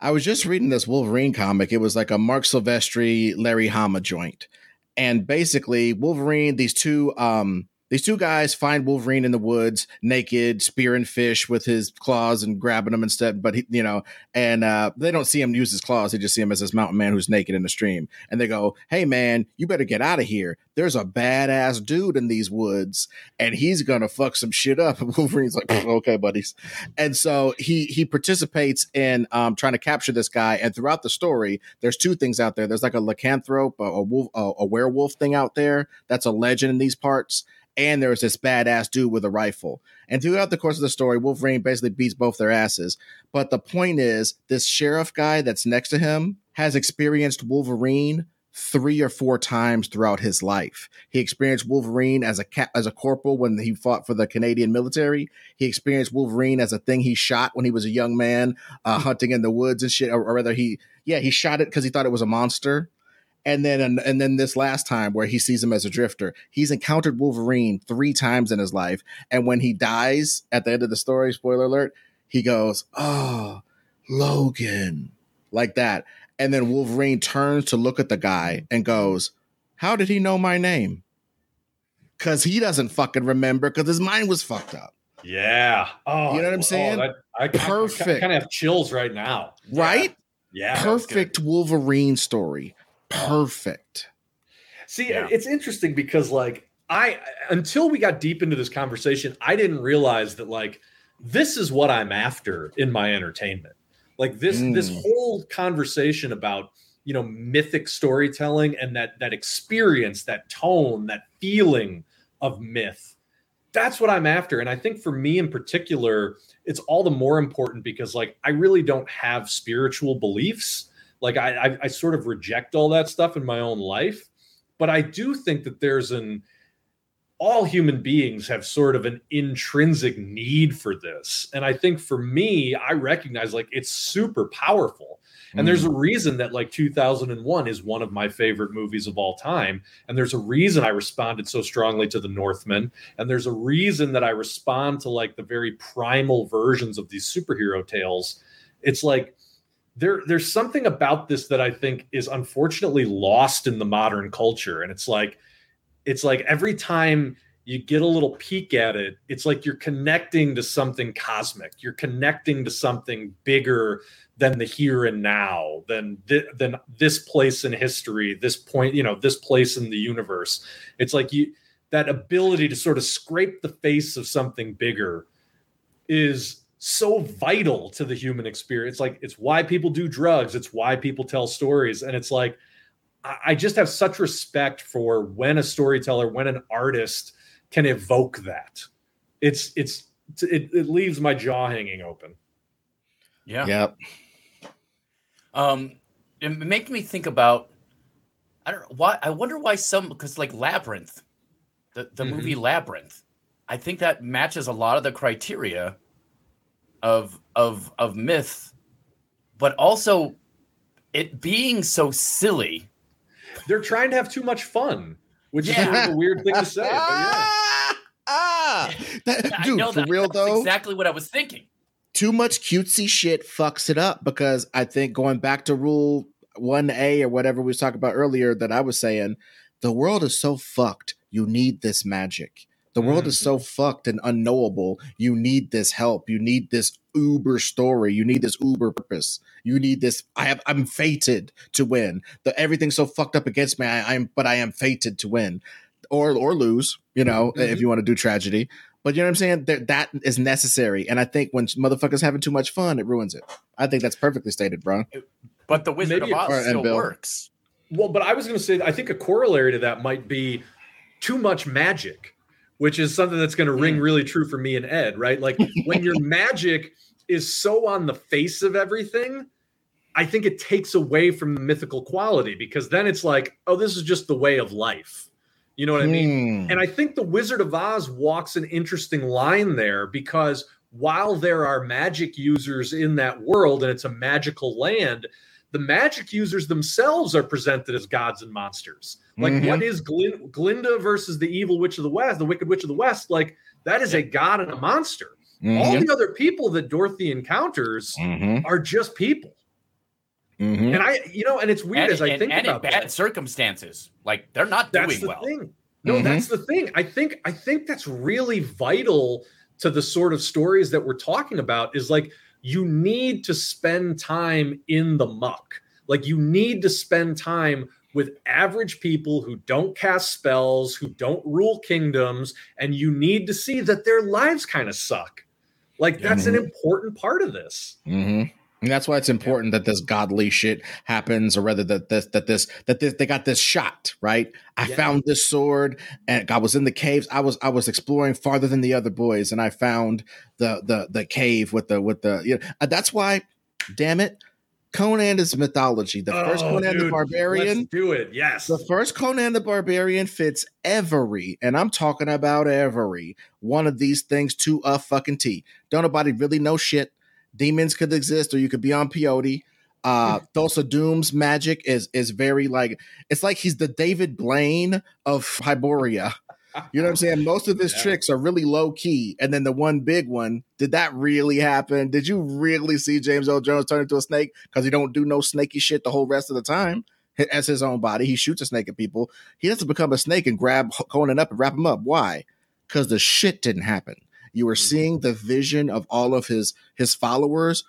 I was just reading this Wolverine comic. It was like a Marc Silvestri, Larry Hama joint, and basically Wolverine. These two, um, these two guys find Wolverine in the woods, naked, spearing fish with his claws and grabbing them and stuff. But he, you know, and uh, they don't see him use his claws. They just see him as this mountain man who's naked in the stream. And they go, "Hey, man, you better get out of here. There's a badass dude in these woods." and he's gonna fuck some shit up. And Wolverine's like, okay, buddies. And so he he participates in um, trying to capture this guy. And throughout the story, there's two things out there. There's like a lycanthrope, a, a wolf, a, a werewolf thing out there that's a legend in these parts. And there's this badass dude with a rifle. And throughout the course of the story, Wolverine basically beats both their asses. But the point is, this sheriff guy that's next to him has experienced Wolverine three or four times throughout his life. He experienced Wolverine as a ca- as a corporal when he fought for the Canadian military. He experienced Wolverine as a thing he shot when he was a young man uh, hunting in the woods and shit. Or, or rather, he yeah he shot it because he thought it was a monster. And then and, then this last time where he sees him as a drifter, he's encountered Wolverine three times in his life. And when he dies at the end of the story, spoiler alert, he goes, Oh, Logan. Like that. And then Wolverine turns to look at the guy and goes, How did he know my name? Cause he doesn't fucking remember because his mind was fucked up. Yeah. Oh, You know what I'm oh, saying? that- I, Perfect. I, kind of have chills right now. Right? Yeah. good. Perfect Wolverine story. Perfect. See, Yeah. it's interesting because like I until we got deep into this conversation, I didn't realize that like this is what I'm after in my entertainment. Like this this Mm. whole conversation about you know mythic storytelling and that that experience, that tone, that feeling of myth. That's what I'm after, and I think for me in particular, it's all the more important because like I really don't have spiritual beliefs. Like I, I, I sort of reject all that stuff in my own life, but I do think that there's an all human beings have sort of an intrinsic need for this. And I think for me, I recognize like it's super powerful. And there's a mm. reason that like 2001 is one of my favorite movies of all time. And there's a reason I responded so strongly to The Northman. And there's a reason that I respond to like the very primal versions of these superhero tales. It's like there, there's something about this that I think is unfortunately lost in the modern culture. And it's like, it's like every time you get a little peek at it, it's like you're connecting to something cosmic. You're connecting to something bigger than the here and now, than th- than this place in history, this point, you know, this place in the universe. It's like you that ability to sort of scrape the face of something bigger is so vital to the human experience. Like it's why people do drugs. It's why people tell stories, and it's like I I just have such respect for when a storyteller, when an artist can evoke that. It's it's it, it leaves my jaw hanging open. Yeah. Yep. Um, it makes me think about. I don't know why. I wonder why some because like Labyrinth, the the Mhm. movie Labyrinth, I think that matches a lot of the criteria of of of myth, but also it being so silly. They're trying to have too much fun, which is Yeah. sort of a weird thing to say. But yeah. Ah, ah. That- I dude, know for that- real that's though, exactly what I was thinking. too much cutesy shit fucks it up because I think going back to rule 1A or whatever we was talking about earlier that I was saying, the world is so fucked. You need this magic. The world is so fucked and unknowable. You need this help. You need this uber story. You need this uber purpose. You need this. I have. I'm fated to win. The everything's so fucked up against me. I, I'm, but I am fated to win, or or lose. You know, Mhm. if you want to do tragedy. But you know what I'm saying? That that is necessary. And I think when motherfuckers having too much fun, it ruins it. I think that's perfectly stated, bro. But the Wizard Maybe- of Oz or- and still Bill. works. Well, but I was going to say, I think a corollary to that might be too much magic, which is something that's going to ring really true for me and Ed, right? Like when your magic is so on the face of everything, I think it takes away from the mythical quality because then it's like, oh, this is just the way of life. You know what I mean? Hmm. And I think the Wizard of Oz walks an interesting line there because while there are magic users in that world and it's a magical land, the magic users themselves are presented as gods and monsters. Like, Mhm. what is Glin- Glinda versus the evil witch of the West, the wicked witch of the West? Like, that is a god and a monster. All Mhm. the other people that Dorothy encounters Mhm. are just people. Mhm. And I, you know, and it's weird and, as I and- think and about in bad that. circumstances. Like they're not that's doing the well. thing no Mhm. that's the thing i think i think that's really vital to the sort of stories that we're talking about is like you need to spend time in the muck. Like you need to spend time with average people who don't cast spells who don't rule kingdoms and you need to see that their lives kind of suck. Like that's an important part of this. Hmm And that's why it's important that this godly shit happens, or rather that this that this that this they got this shot right. I Yeah. found this sword, and I was in the caves. I was I was exploring farther than the other boys, and I found the the the cave with the with the you know. That's why, damn it, Conan is mythology. The first Oh, Conan the Barbarian. let's do it yes The first Conan the Barbarian fits every, and I'm talking about every one of these things to a fucking T. Don't nobody really know shit. Demons could exist, or you could be on peyote. Uh Thulsa Doom's magic is is very like it's like he's the David Blaine of Hyboria. You know what I'm saying? Most of his Yeah. tricks are really low key. And then the one big one, did that really happen? Did you really see James Earl Jones turn into a snake? Because he don't do no snaky shit the whole rest of the time. As his own body, he shoots a snake at people. He doesn't become a snake and grab Conan up and wrap him up. Why? Because the shit didn't happen. You were Mhm. seeing the vision of all of his his followers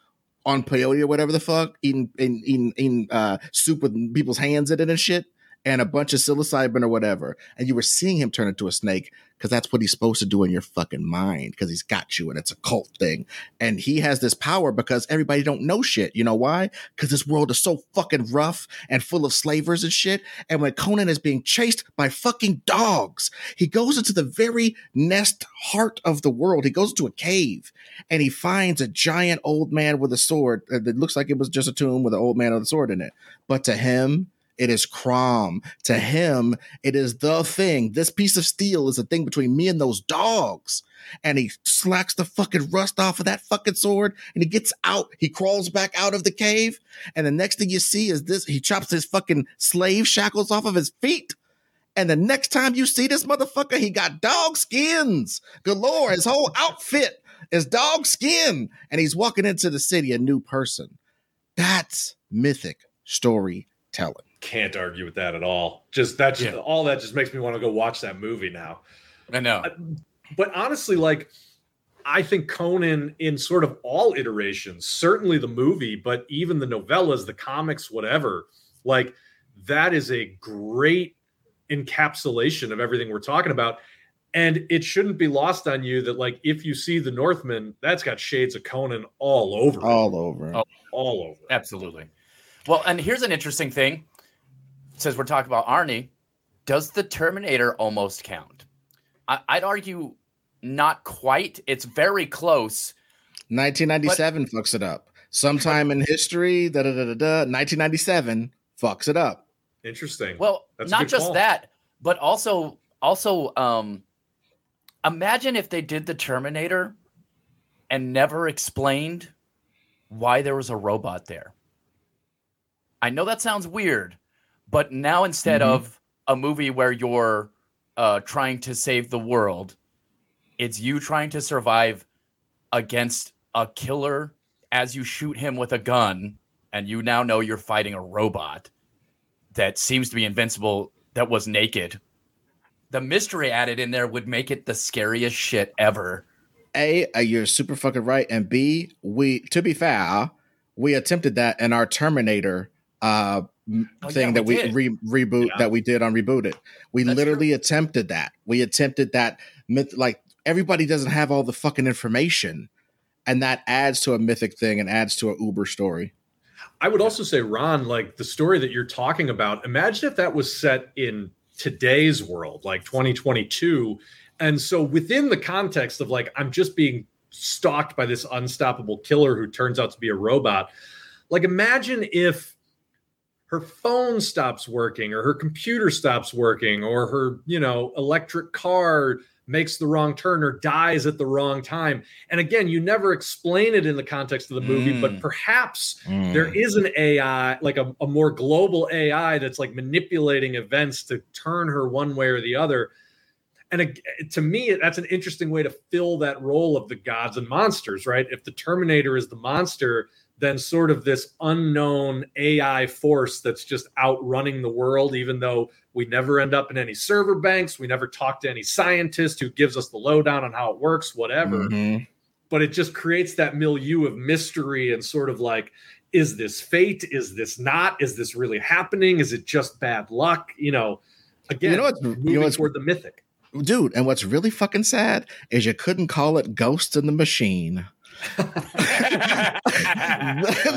on peyote or whatever the fuck, eating eating, eating, eating uh, soup with people's hands in it and shit, and a bunch of psilocybin or whatever. And you were seeing him turn into a snake because that's what he's supposed to do in your fucking mind because he's got you and it's a cult thing. And he has this power because everybody don't know shit. You know why? Because this world is so fucking rough and full of slavers and shit. And when Conan is being chased by fucking dogs, he goes into the very nest heart of the world. He goes to a cave and he finds a giant old man with a sword that looks like it was just a tomb with an old man with a sword in it. But to him, it is Crom. To him, it is the thing. This piece of steel is a thing between me and those dogs. And he slacks the fucking rust off of that fucking sword and he gets out. He crawls back out of the cave. And the next thing you see is this he chops his fucking slave shackles off of his feet. And the next time you see this motherfucker, he got dog skins galore. His whole outfit is dog skin. And he's walking into the city a new person. That's mythic storytelling. Can't argue with that at all. Just that, just Yeah. all that just makes me want to go watch that movie now. I know. But honestly, like I think Conan in sort of all iterations, certainly the movie, but even the novellas, the comics, whatever, like that is a great encapsulation of everything we're talking about. And it shouldn't be lost on you that, like, if you see the Northman, that's got shades of Conan all over, it, All over. Oh. all over. Absolutely. Well, and here's an interesting thing. Since we're talking about Arnie, does the Terminator almost count? I, I'd argue not quite. It's very close. 1997 fucks it up. Sometime in history, da da da da da. 1997 fucks it up. Interesting. Well, That's not just call. that, but also also um imagine if they did the Terminator and never explained why there was a robot there. I know that sounds weird, but now instead Mhm. of a movie where you're uh trying to save the world, it's you trying to survive against a killer as you shoot him with a gun and you now know you're fighting a robot that seems to be invincible that was naked. The mystery added in there would make it the scariest shit ever. A, uh, you're super fucking right. And B, we, to be fair, we attempted that in our Terminator uh, Oh, thing yeah, that we we re- reboot Yeah. that we did on Reboot It. We That's literally attempted that. We attempted that myth. Like everybody doesn't have all the fucking information, and that adds to a mythic thing and adds to a Uber story. I would also say, Ron, like the story that you're talking about, imagine if that was set in today's world, like 2022. And so, within the context of like, I'm just being stalked by this unstoppable killer who turns out to be a robot, like, imagine if her phone stops working or her computer stops working or her, you know, electric car makes the wrong turn or dies at the wrong time. And again, you never explain it in the context of the movie, but Mm. perhaps Mm. there is an AI, like a, a more global AI that's like manipulating events to turn her one way or the other. And to me, that's an interesting way to fill that role of the gods and monsters, right? If the Terminator is the monster, then sort of this unknown AI force that's just outrunning the world, even though we never end up in any server banks, we never talk to any scientist who gives us the lowdown on how it works, whatever Mhm. but it just creates that milieu of mystery and sort of like is this fate is this not is this really happening is it just bad luck you know again You know what's- you know moving what's- toward the mythic dude. And what's really fucking sad is you couldn't call it Ghost in the Machine.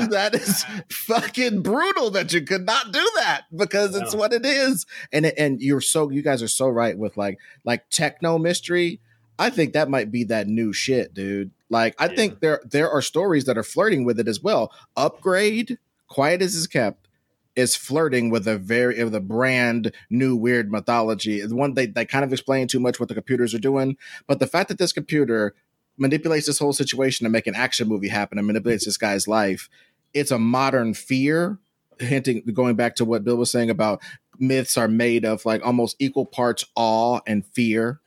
That is fucking brutal that you could not do that because it's Yeah. what it is. And and you're so you guys are so right with like like techno mystery. I think that might be that new shit, dude. Like I Yeah. think there there are stories that are flirting with it as well. Upgrade, quiet as is kept, is flirting with a very with a brand new weird mythology. The one they they kind of explain too much what the computers are doing, but the fact that this computer manipulates this whole situation to make an action movie happen and manipulates this guy's life it's a modern fear, hinting going back to what Bill was saying about myths are made of like almost equal parts awe and fear.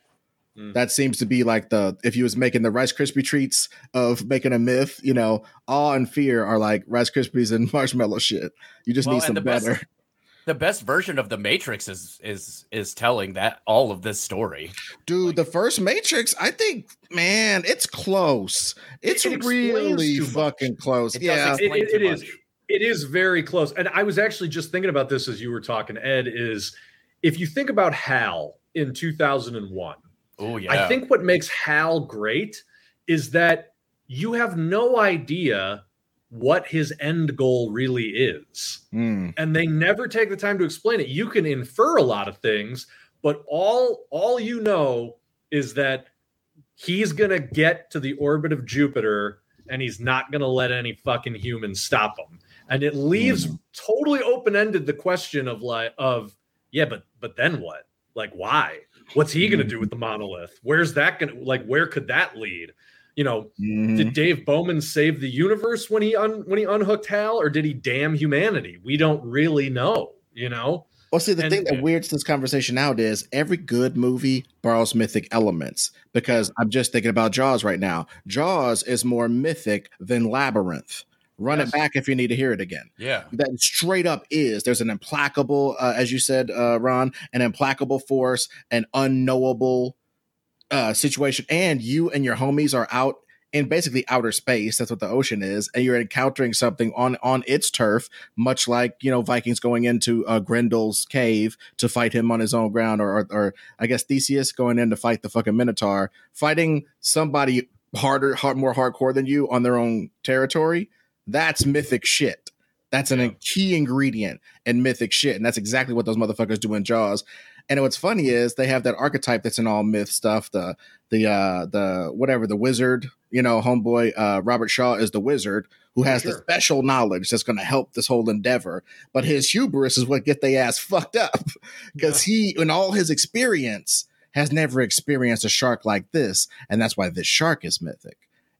Mm. That seems to be like the if you was making the Rice Krispie treats of making a myth, you know, awe and fear are like Rice Krispies and marshmallow shit. You just Well, need some the best- better. The best version of the Matrix is is is telling that all of this story. Dude, the first Matrix, I think, man, it's close. It's It really too much. fucking close. It yeah. It- it- it is. It is very close. And I was actually just thinking about this as you were talking, Ed, is if you think about Hal in 2001, Oh yeah. I think what makes Hal great is that you have no idea what his end goal really is. Mm. And they never take the time to explain it. You can infer a lot of things, but all all you know is that he's going to get to the orbit of Jupiter and he's not going to let any fucking humans stop him. And it leaves totally open-ended the question of like of yeah, but but then what? Like why? What's he going to do with the monolith? Where's that going to like where could that lead? You know, Mhm. did Dave Bowman save the universe when he un, when he unhooked Hal, or did he damn humanity? We don't really know. You know, Well, see, the And- thing that weirds this conversation out is every good movie borrows mythic elements because I'm just thinking about Jaws right now. Jaws is more mythic than Labyrinth. Run Yes. it back if you need to hear it again. yeah. That straight up is there's an implacable, uh, as you said, uh, Ron, an implacable force, an unknowable uh, situation, and you and your homies are out in basically outer space. That's what the ocean is, and you're encountering something on on its turf, much like you know Vikings going into uh, Grendel's cave to fight him on his own ground, or, or or I guess Theseus going in to fight the fucking Minotaur, fighting somebody harder, hard, more hardcore than you on their own territory. That's mythic shit. That's an, Yeah. a key ingredient in mythic shit, and that's exactly what those motherfuckers do in Jaws. And what's funny is they have that archetype that's in all myth stuff. The the uh the whatever the wizard, you know, homeboy uh Robert Shaw is the wizard who has the special knowledge that's going to help this whole endeavor. But his hubris is what get they ass fucked up because he, in all his experience, has never experienced a shark like this, and that's why this shark is mythic.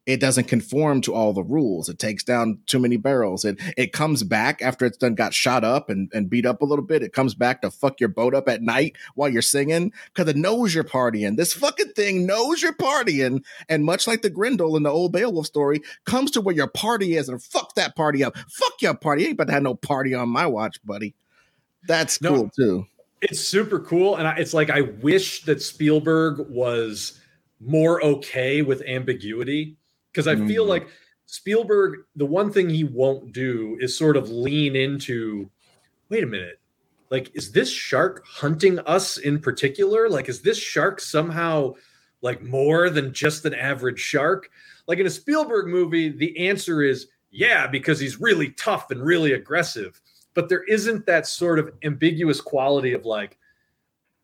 It doesn't conform to all the rules. It takes down too many barrels. It it comes back after it's done got shot up and, and beat up a little bit. It comes back to fuck your boat up at night while you're singing because it knows you're partying. This fucking thing knows you're partying. And much like the Grendel in the old Beowulf story, comes to where your party is and fuck that party up. Fuck your party. You ain't about to have no party on my watch, buddy. That's No. cool too. it's super cool, and I, it's like I wish that Spielberg was more okay with ambiguity because I feel Mhm. like Spielberg, the one thing he won't do is sort of lean into. Wait a minute. Like, is this shark hunting us in particular? Like, is this shark somehow like more than just an average shark? Like in a Spielberg movie, the answer is yeah, because he's really tough and really aggressive. But there isn't that sort of ambiguous quality of like,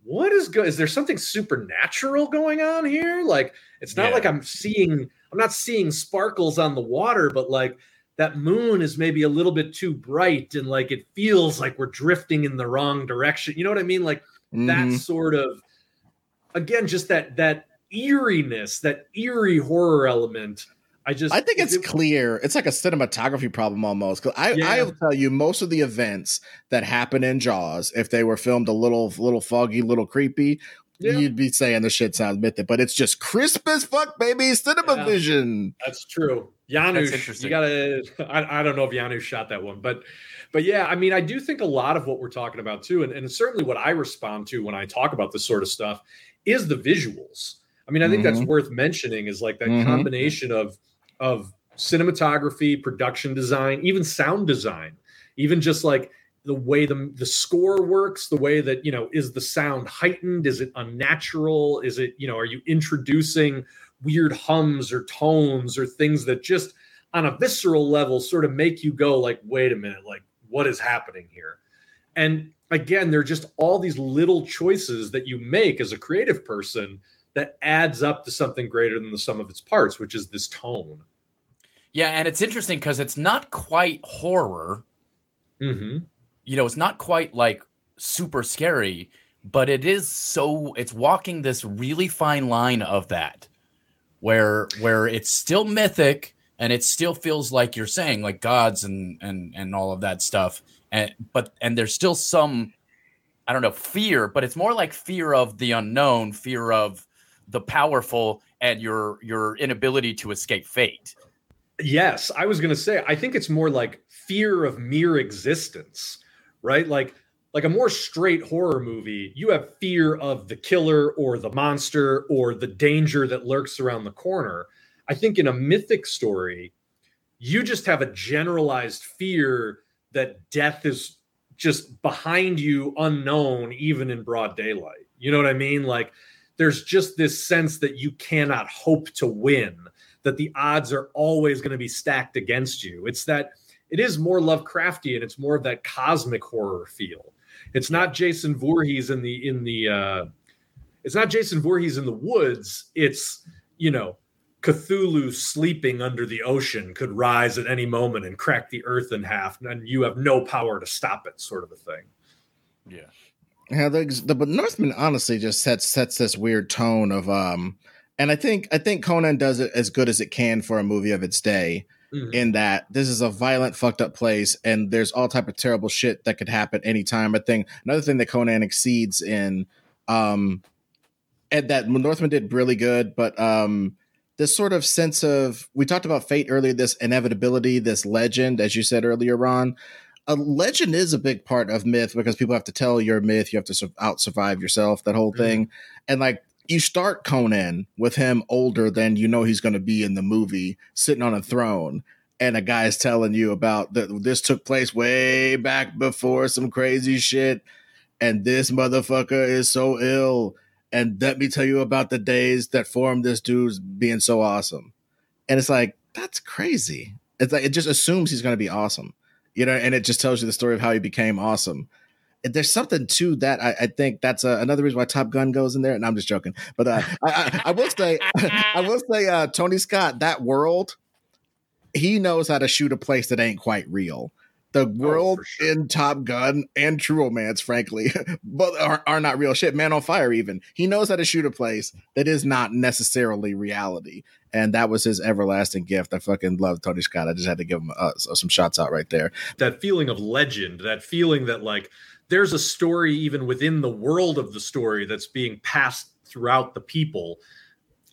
what is go? Is there something supernatural going on here? Like, it's not Yeah. like I'm seeing, I'm not seeing sparkles on the water, but like that moon is maybe a little bit too bright and like it feels like we're drifting in the wrong direction. You know what I mean? Like that Mhm. sort of again just that that eeriness that eerie horror element i just I think it's it- clear. It's like a cinematography problem almost. Cause I, Yeah. I'll tell you, most of the events that happen in Jaws, if they were filmed a little, little foggy, little creepy, Yeah. you'd be saying the shit sounds mythic. But it's just crisp as fuck, baby. Cinema Yeah. vision. that's true Janusz, interesting. you gotta I, I don't know if Janusz shot that one but but yeah i mean i do think a lot of what we're talking about too and, and certainly what i respond to when i talk about this sort of stuff is the visuals i mean i think that's Mhm. worth mentioning is like that Mhm. combination of of cinematography production design even sound design even just like the way the the score works the way that you know is the sound heightened is it unnatural is it you know are you introducing weird hums or tones or things that just on a visceral level sort of make you go like wait a minute like what is happening here and again there are just all these little choices that you make as a creative person that adds up to something greater than the sum of its parts which is this tone Yeah, and it's interesting because it's not quite horror. mm-hmm. You know, it's not quite like super scary, but it is so it's walking this really fine line of that where where it's still mythic, and it still feels like you're saying like gods and and and all of that stuff. And but and there's still some i don't know fear but it's more like fear of the unknown fear of the powerful and your your inability to escape fate. Yes i was going to say i think it's more like fear of mere existence right like like a more straight horror movie you have fear of the killer or the monster or the danger that lurks around the corner I think in a mythic story, you just have a generalized fear that death is just behind you, unknown, even in broad daylight. You know what I mean? Like there's just this sense that you cannot hope to win, that the odds are always going to be stacked against you. It's that it is more Lovecraftian. It's more of that cosmic horror feel. It's not Jason Voorhees in the in the uh it's not Jason Voorhees in the woods. It's you know Cthulhu sleeping under the ocean could rise at any moment and crack the earth in half, and you have no power to stop it, sort of a thing. Yeah. Yeah, the, the but Northman honestly just sets sets this weird tone of um, and I think I think Conan does it as good as it can for a movie of its day. Mm-hmm. In that this is a violent, fucked up place, and there's all type of terrible shit that could happen anytime. I think another thing that Conan exceeds in, um, and that Northman did really good, but um, this sort of sense of we talked about fate earlier this inevitability this legend as you said earlier ron a legend is a big part of myth because people have to tell your myth you have to out survive yourself that whole mm-hmm. thing and like you start conan with him older than you know he's going to be in the movie sitting on a throne and a guy is telling you about that this took place way back before some crazy shit and this motherfucker is so ill and let me tell you about the days that formed this dude's being so awesome. And it's like, that's crazy. It's like it just assumes he's gonna be awesome. You know, and it just tells you the story of how he became awesome. There's something to that. I, I think that's uh, another reason why Top Gun goes in there. And I'm just joking, but uh, I, I, I, will say, I will say, uh, Tony Scott, that world, he knows how to shoot a place that ain't quite real the oh, world oh, sure. in Top Gun and True Romance, frankly, but are, are not real shit. Man on Fire, even he knows how to shoot a place that is not necessarily reality, and that was his everlasting gift. I fucking love Tony Scott. I just had to give him uh, some shots out right there. That feeling of legend, that feeling that like there's a story even within the world of the story that's being passed throughout the people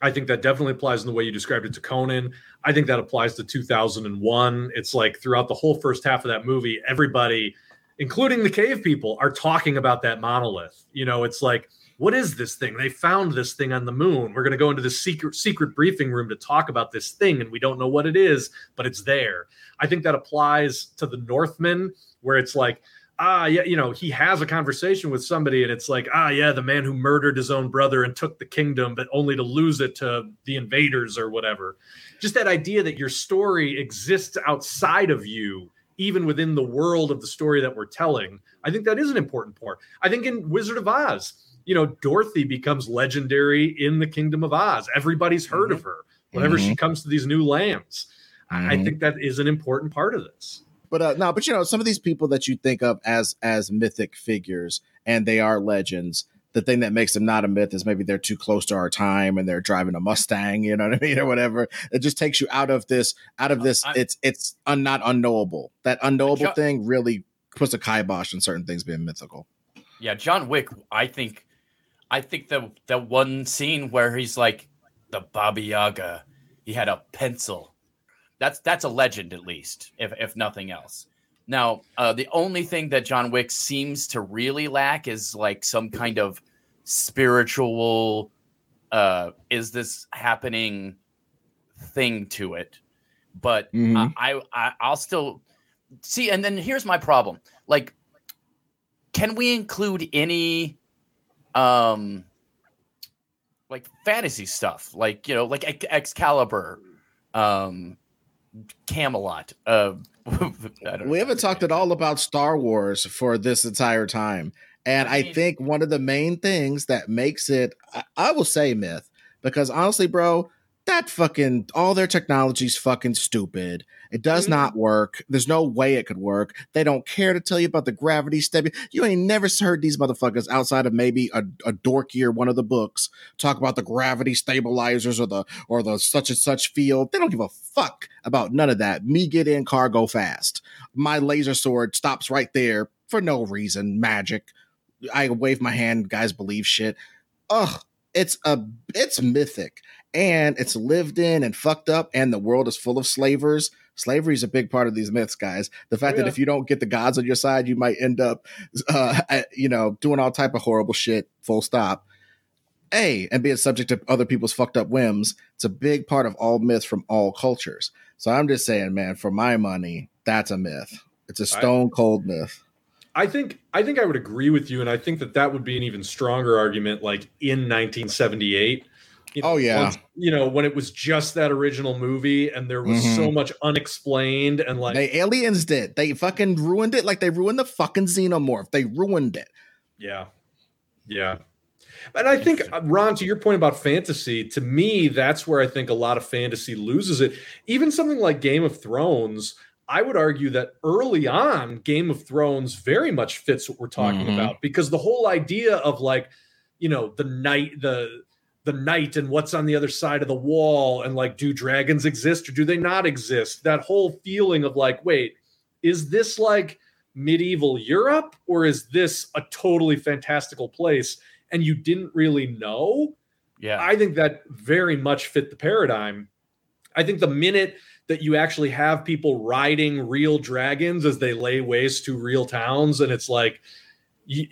I think that definitely applies in the way you described it to Conan. I think that applies to 2001. It's like throughout the whole first half of that movie, everybody, including the cave people, are talking about that monolith. You know, it's like, what is this thing? They found this thing on the moon. We're going to go into the secret secret briefing room to talk about this thing, and we don't know what it is, but it's there. I think that applies to the Northman, where it's like, ah, yeah, you know, he has a conversation with somebody and it's like, ah, yeah, the man who murdered his own brother and took the kingdom, but only to lose it to the invaders or whatever. Just that idea that your story exists outside of you, even within the world of the story that we're telling. I think that is an important part. I think in Wizard of Oz, you know, Dorothy becomes legendary in the Kingdom of Oz. Everybody's heard mm-hmm. of her whenever mm-hmm. she comes to these new lands. Mm-hmm. I think that is an important part of this. But uh, no, but you know, some of these people that you think of as as mythic figures, and they are legends. The thing that makes them not a myth is maybe they're too close to our time and they're driving a Mustang, you know what I mean, or whatever. It just takes you out of this, out of this. Uh, it's it's un, not unknowable. That unknowable John, thing really puts a kibosh on certain things being mythical. Yeah, John Wick. I think, I think the the one scene where he's like the Baba Yaga, he had a pencil that's that's a legend at least, if if nothing else. Now, uh, the only thing that John Wick seems to really lack is like some kind of spiritual uh is this happening thing to it. But mm-hmm. I, I I'll still see and then here's my problem. Like can we include any um like fantasy stuff like you know like Excalibur um Camelot. Uh, we haven't talked at all about Star Wars for this entire time. And I, mean, I think one of the main things that makes it, I, I will say myth, because honestly, bro, that fucking all their technology's fucking stupid. It does Mhm. not work. There's no way it could work. They don't care to tell you about the gravity step. You ain't never heard these motherfuckers outside of maybe a, a dorky or one of the books talk about the gravity stabilizers or the or the such and such field. They don't give a fuck about none of that. Me get in, car go fast. My laser sword stops right there for no reason. Magic. I wave my hand, guys believe shit. Ugh, it's a it's mythic and it's lived in and fucked up, and the world is full of slavers. Slavery is a big part of these myths, guys. The fact yeah. that if you don't get the gods on your side, you might end up, uh, you know, doing all type of horrible shit. Full stop. A and being subject to other people's fucked up whims. It's a big part of all myths from all cultures. So I'm just saying, man, for my money, that's a myth. It's a stone cold myth. I think I think I would agree with you, and I think that that would be an even stronger argument, like in 1978. You know, Oh, yeah. once- you know when it was just that original movie, and there was Mhm. so much unexplained, and like They aliens did. They fucking ruined it like they ruined the fucking xenomorph. They ruined it. Yeah. Yeah. And I think, uh, Ron, to your point about fantasy, to me, that's where I think a lot of fantasy loses it. Even something like Game of Thrones, I would argue that early on, Game of Thrones very much fits what we're talking Mhm. about because the whole idea of like, you know, the night, the the night and what's on the other side of the wall and like do dragons exist or do they not exist that whole feeling of like wait is this like medieval Europe or is this a totally fantastical place and you didn't really know? Yeah. I think that very much fit the paradigm. I think the minute that you actually have people riding real dragons as they lay waste to real towns, and it's like you,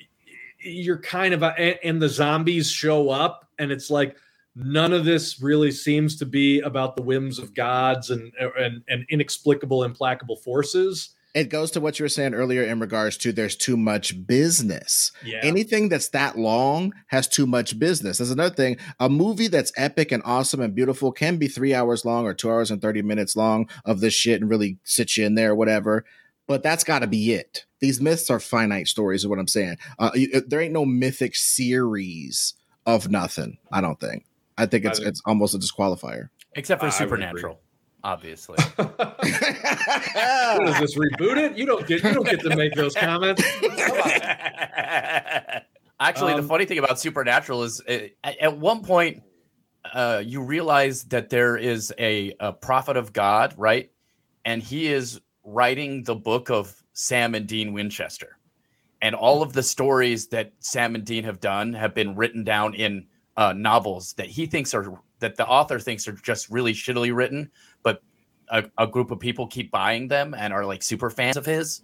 you're kind of a, and, and the zombies show up, and it's like none of this really seems to be about the whims of gods and and, and inexplicable, implacable forces. It goes to what you were saying earlier in regards to there's too much business. Yeah, Anything that's that long has too much business. That's another thing. A movie that's epic and awesome and beautiful can be three hours long or two hours and 30 minutes long of this shit and really sit you in there or whatever. But that's got to be it. These myths are finite stories, is what I'm saying. Uh, you- there ain't no mythic series of nothing, I don't think. I think it's I think- it's almost a disqualifier. Except for I. Supernatural, obviously. what is this reboot it? You don't get you don't get to make those comments. Actually, the Um, funny thing about Supernatural is uh, at, at one point uh, you realize that there is a, a prophet of God, right? And he is writing the book of Sam and Dean Winchester. And all of the stories that Sam and Dean have done have been written down in uh, novels that he thinks are that the author thinks are just really shittily written, but a, a group of people keep buying them and are like super fans of his.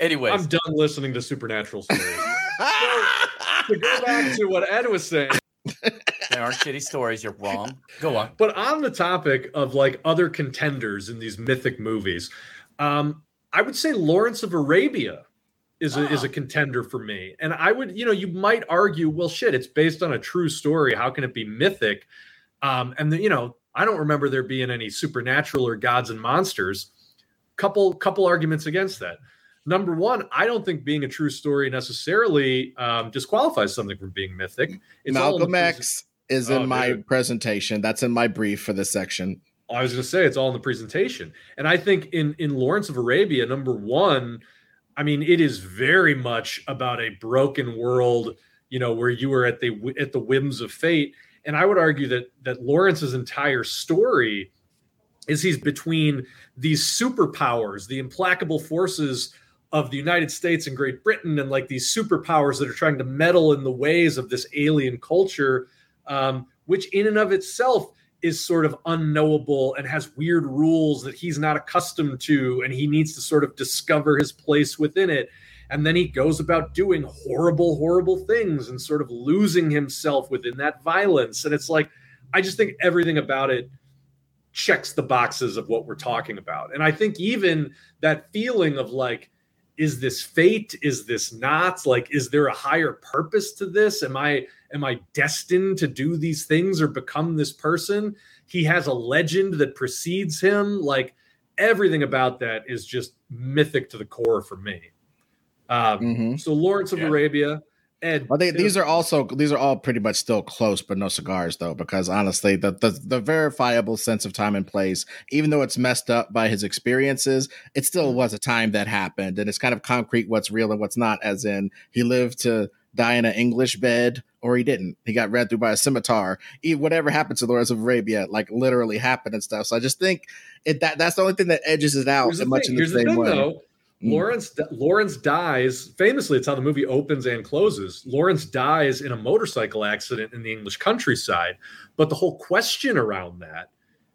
Anyway, I'm done listening to supernatural stories. to go back to what Ed was saying, There aren't shitty stories. You're wrong. Go on. but on the topic of like other contenders in these mythic movies, um, I would say Lawrence of Arabia is a, is a contender for me. And I would, you know, you might argue, well, shit, it's based on a true story. How can it be mythic? Um, and the, you know, I don't remember there being any supernatural or gods and monsters. Couple couple arguments against that. Number one, I don't think being a true story necessarily um, disqualifies something from being mythic. It's all in the Malcolm pres- X is Oh, in my dude. presentation. That's in my brief for this section. I was going to say it's all in the presentation, and I think in in Lawrence of Arabia, number one, I mean, it is very much about a broken world, you know, where you are at the at the whims of fate. And I would argue that that Lawrence's entire story is he's between these superpowers, the implacable forces of the United States and Great Britain, and like these superpowers that are trying to meddle in the ways of this alien culture, um, which in and of itself is sort of unknowable and has weird rules that he's not accustomed to, and he needs to sort of discover his place within it. And then he goes about doing horrible, horrible things and sort of losing himself within that violence. And it's like, I just think everything about it checks the boxes of what we're talking about. And I think even that feeling of like, is this fate? Is this not? Like, is there a higher purpose to this? Am I am I destined to do these things or become this person? He has a legend that precedes him. Like everything about that is just mythic to the core for me. Um, Mhm. So Lawrence of Yeah. Arabia, And Well, they, these are also these are all pretty much still close, but no cigars though, because honestly, the, the the verifiable sense of time and place, even though it's messed up by his experiences, it still mm-hmm. was a time that happened, and it's kind of concrete what's real and what's not. As in, he lived to die in an English bed, or he didn't. He got read through by a scimitar. He, whatever happened to the Lawrence of Arabia, like literally happened and stuff. So I just think it that that's the only thing that edges it out much thing, in the here's the same thing way. though. Mm. Lawrence Lawrence dies famously. It's how the movie opens and closes. Lawrence dies in a motorcycle accident in the English countryside. But the whole question around that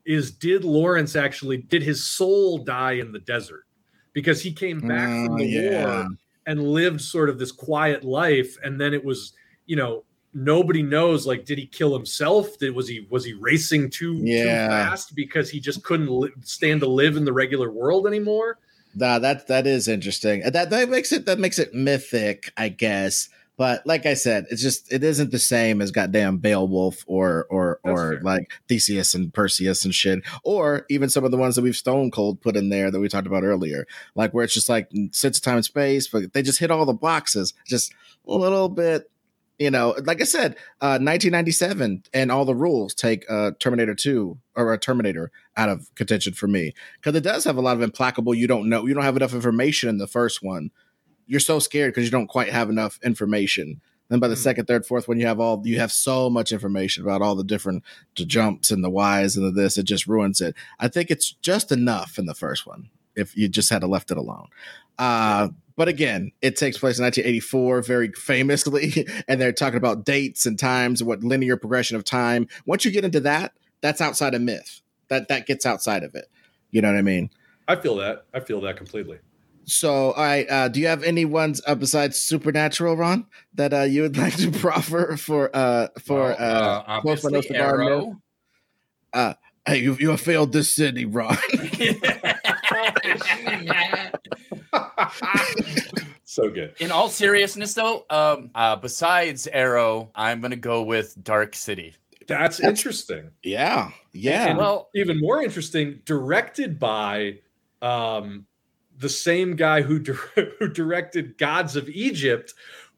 is: Did Lawrence actually? Did his soul die in the desert? Because he came back from Oh, the yeah. war and lived sort of this quiet life, and then it was, you know, nobody knows. Like, did he kill himself? Did was he was he racing too, Yeah. too fast because he just couldn't li- stand to live in the regular world anymore? Nah, that that is interesting. That that makes it that makes it mythic, I guess. But like I said, it's just it isn't the same as goddamn Beowulf or or That's or fair. like Theseus and Perseus and shit, or even some of the ones that we've Stone Cold put in there that we talked about earlier, like where it's just like sense of time and space, but they just hit all the boxes, just a little bit. You know, like I said, uh, 1997 and all the rules take uh, Terminator 2 or a Terminator out of contention for me because it does have a lot of implacable. You don't know, you don't have enough information in the first one. You're so scared because you don't quite have enough information. Then by the Hmm. second, third, fourth one, you have all you have so much information about all the different the jumps and the whys and the this. It just ruins it. I think it's just enough in the first one if you just had to left it alone. Uh, but again, it takes place in 1984, very famously, and they're talking about dates and times, what linear progression of time. Once you get into that, that's outside of myth. That that gets outside of it. You know what I mean? I feel that. I feel that completely. So, all right. Uh, do you have any ones uh, besides Supernatural, Ron, that uh, you would like to proffer for uh, for Well, uh, Close but no obviously Arrow. myth? Hey, you you have failed this city, Ron. so good. In all seriousness, though, um, uh, besides Arrow, I'm gonna go with Dark City. That's interesting. yeah, yeah. And Well, even more interesting, directed by um, the same guy who dir- who directed Gods of Egypt,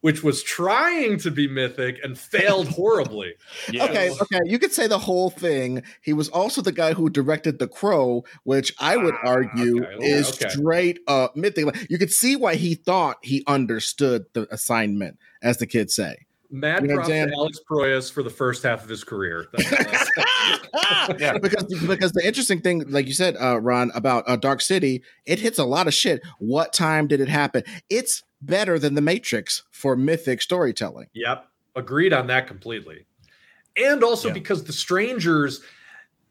which was trying to be mythic and failed horribly. yeah. Okay, okay. You could say the whole thing. He was also the guy who directed The Crow, which I would Ah, argue okay, okay, is okay. straight up mythic. Like, You could see why he thought he understood the assignment, as the kids say. Mad You know props I'm to Alex Proyas for the first half of his career. Yeah. because because the interesting thing, like you said, uh, Ron, about uh, Dark City, it hits a lot of shit. What time did it happen? It's better than The Matrix for mythic storytelling. Yep. Agreed on that completely. And also Yeah. because the strangers,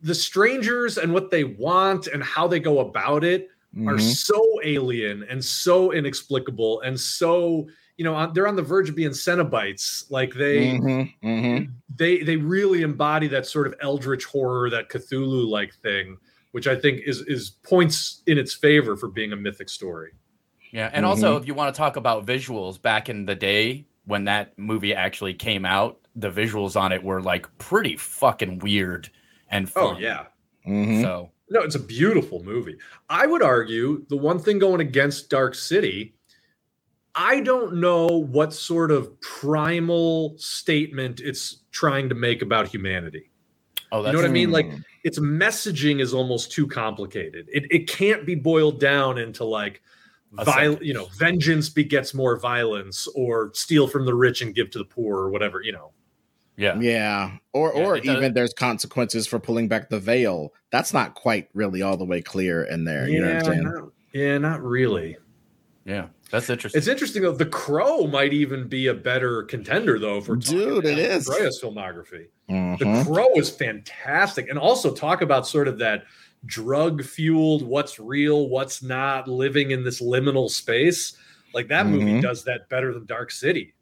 the strangers and what they want and how they go about it are Mhm. so alien and so inexplicable and so, you know, on, they're on the verge of being Cenobites. Like they Mhm, mhm. they they really embody that sort of eldritch horror, that Cthulhu like thing, which I think is is points in its favor for being a mythic story. Yeah, and Mm-hmm. also if you want to talk about visuals, back in the day when that movie actually came out, the visuals on it were like pretty fucking weird and fun. Oh yeah. Mhm. So No, it's a beautiful movie. I would argue the one thing going against Dark City, I don't know what sort of primal statement it's trying to make about humanity. oh You that's know what I mean? Like Mm. its messaging is almost too complicated. It it can't be boiled down into like A viol- you know, vengeance begets more violence or steal from the rich and give to the poor or whatever, you know. yeah. Yeah, or Yeah, or it does- even there's consequences for pulling back the veil. That's not quite really all the way clear in there. You know what I'm saying? not, yeah, not really. Yeah. That's interesting. It's interesting though. The Crow might even be a better contender though. For Dude, it is. Proyas filmography. Mhm. The Crow is fantastic, and also talk about sort of that drug fueled, what's real, what's not, living in this liminal space. Like that movie Mhm. does that better than Dark City.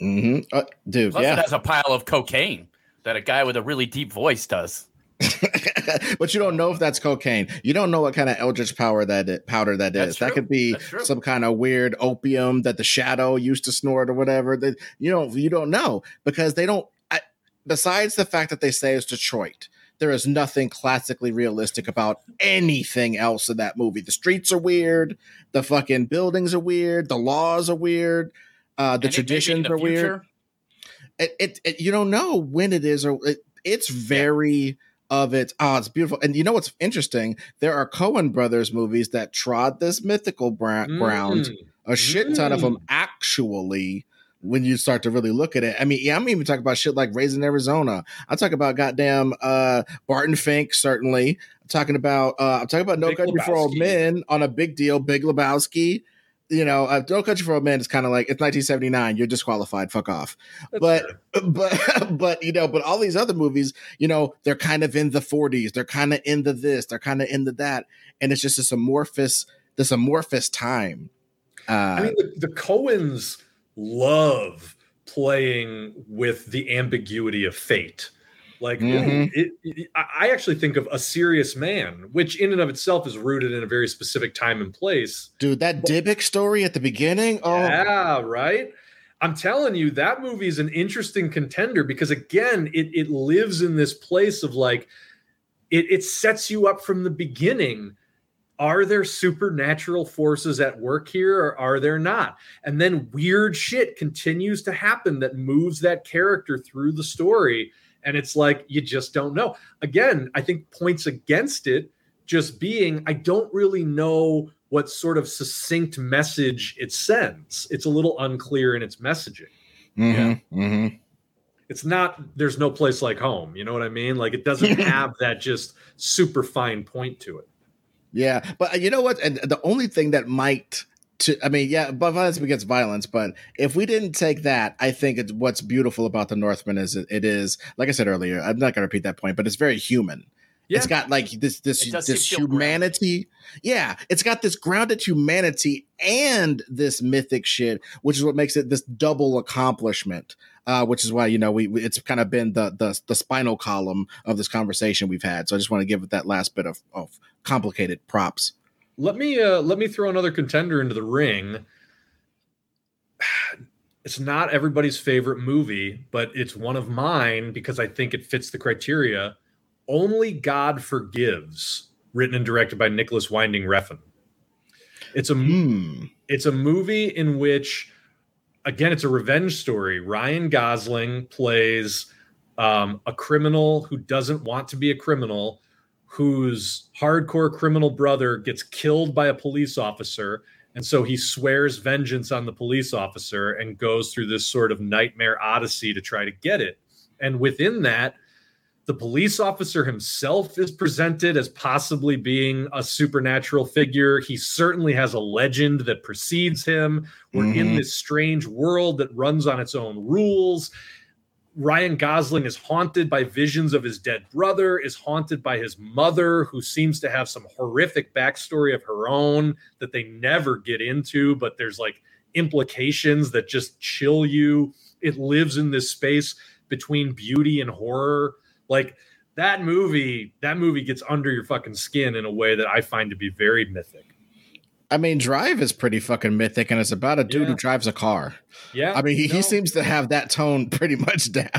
Mhm. Uh, dude, Plus, it has a pile of cocaine that a guy with a really deep voice does. but you don't know if that's cocaine. You don't know what kind of eldritch power that it, powder that That's is. That could be some kind of weird opium that the shadow used to snort or whatever. That you don't you don't know because they don't. I, besides the fact that they say it's Detroit, there is nothing classically realistic about anything else in that movie. The streets are weird. The fucking buildings are weird. The laws are weird. Uh, the And it may be in traditions the are weird. It, it, it- you don't know when it is or it, it's very of it. Oh, it's beautiful. And you know what's interesting? There are Coen brothers movies that trod this mythical bra- ground. Mm. A shit ton of them actually. When you start to really look at it, I mean, yeah, I'm even talking about shit like Raising Arizona. I talk about goddamn uh Barton Fink, certainly. I'm talking about uh I'm talking about No Big Country for Old Men on a big deal, Big Lebowski. You know, uh, No Country for Old Men is kind of like it's 1979. You're disqualified. Fuck off. That's but fair. but but you know, but all these other movies, you know, they're kind of in the 40s. They're kind of into this. They're kind of into that, and it's just this amorphous, this amorphous time. Uh, I mean, the, the Coens love playing with the ambiguity of fate. Like, Mhm. it, it- I actually think of A Serious Man, which in and of itself is rooted in a very specific time and place. dude, that Dybbuk story at the beginning. Oh, Yeah, right. I'm telling you, that movie is an interesting contender because again, it it lives in this place of like it, it sets you up from the beginning. Are there supernatural forces at work here or are there not? And then weird shit continues to happen that moves that character through the story. And it's like you just don't know. Again, I think points against it just being I don't really know what sort of succinct message it sends. It's a little unclear in its messaging. mhm, mhm. It's not there's no place like home. You know what I mean? Like it doesn't have that just super fine point to it. Yeah. But uh, you know what? And the only thing that might, to I mean, yeah, but violence begets violence. But if we didn't take that, I think it's what's beautiful about the Northman is it, it is like I said earlier. I'm not going to repeat that point, but it's very human. Yeah. It's got like this this this feel humanity. Yeah, it's got this grounded humanity and this mythic shit, which is what makes it this double accomplishment. Uh, which is why you know we, we it's kind of been the, the the spinal column of this conversation we've had. So I just want to give it that last bit of of complicated props. Let me uh let me throw another contender into the ring. It's not everybody's favorite movie, but it's one of mine because I think it fits the criteria. Only God Forgives, written and directed by Nicolas Winding Refn. It's a Hmm. it's a movie in which again it's a revenge story ryan gosling plays um, a criminal who doesn't want to be a criminal whose hardcore criminal brother gets killed by a police officer and so he swears vengeance on the police officer and goes through this sort of nightmare odyssey to try to get it and within that the police officer himself is presented as possibly being a supernatural figure. He certainly has a legend that precedes him. We're in Mhm. this strange world that runs on its own rules. Ryan Gosling is haunted by visions of his dead brother, is haunted by his mother, who seems to have some horrific backstory of her own that they never get into, but there's like implications that just chill you. It lives in this space between beauty and horror. Like that movie, that movie gets under your fucking skin in a way that I find to be very mythic. I mean, Drive is pretty fucking mythic, and it's about a dude Yeah. who drives a car. Yeah. I mean, he, no, he seems to have that tone pretty much down.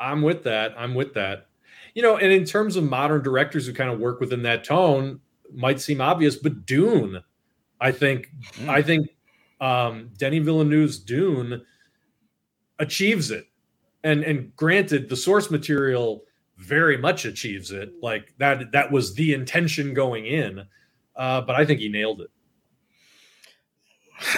I'm with that. I'm with that. You know, and in terms of modern directors who kind of work within that tone, might seem obvious, but Dune, I think, Mm. I think um, Denis Villeneuve's Dune achieves it. And and granted, the source material very much achieves it. Like that that was the intention going in. Uh, but I think he nailed it.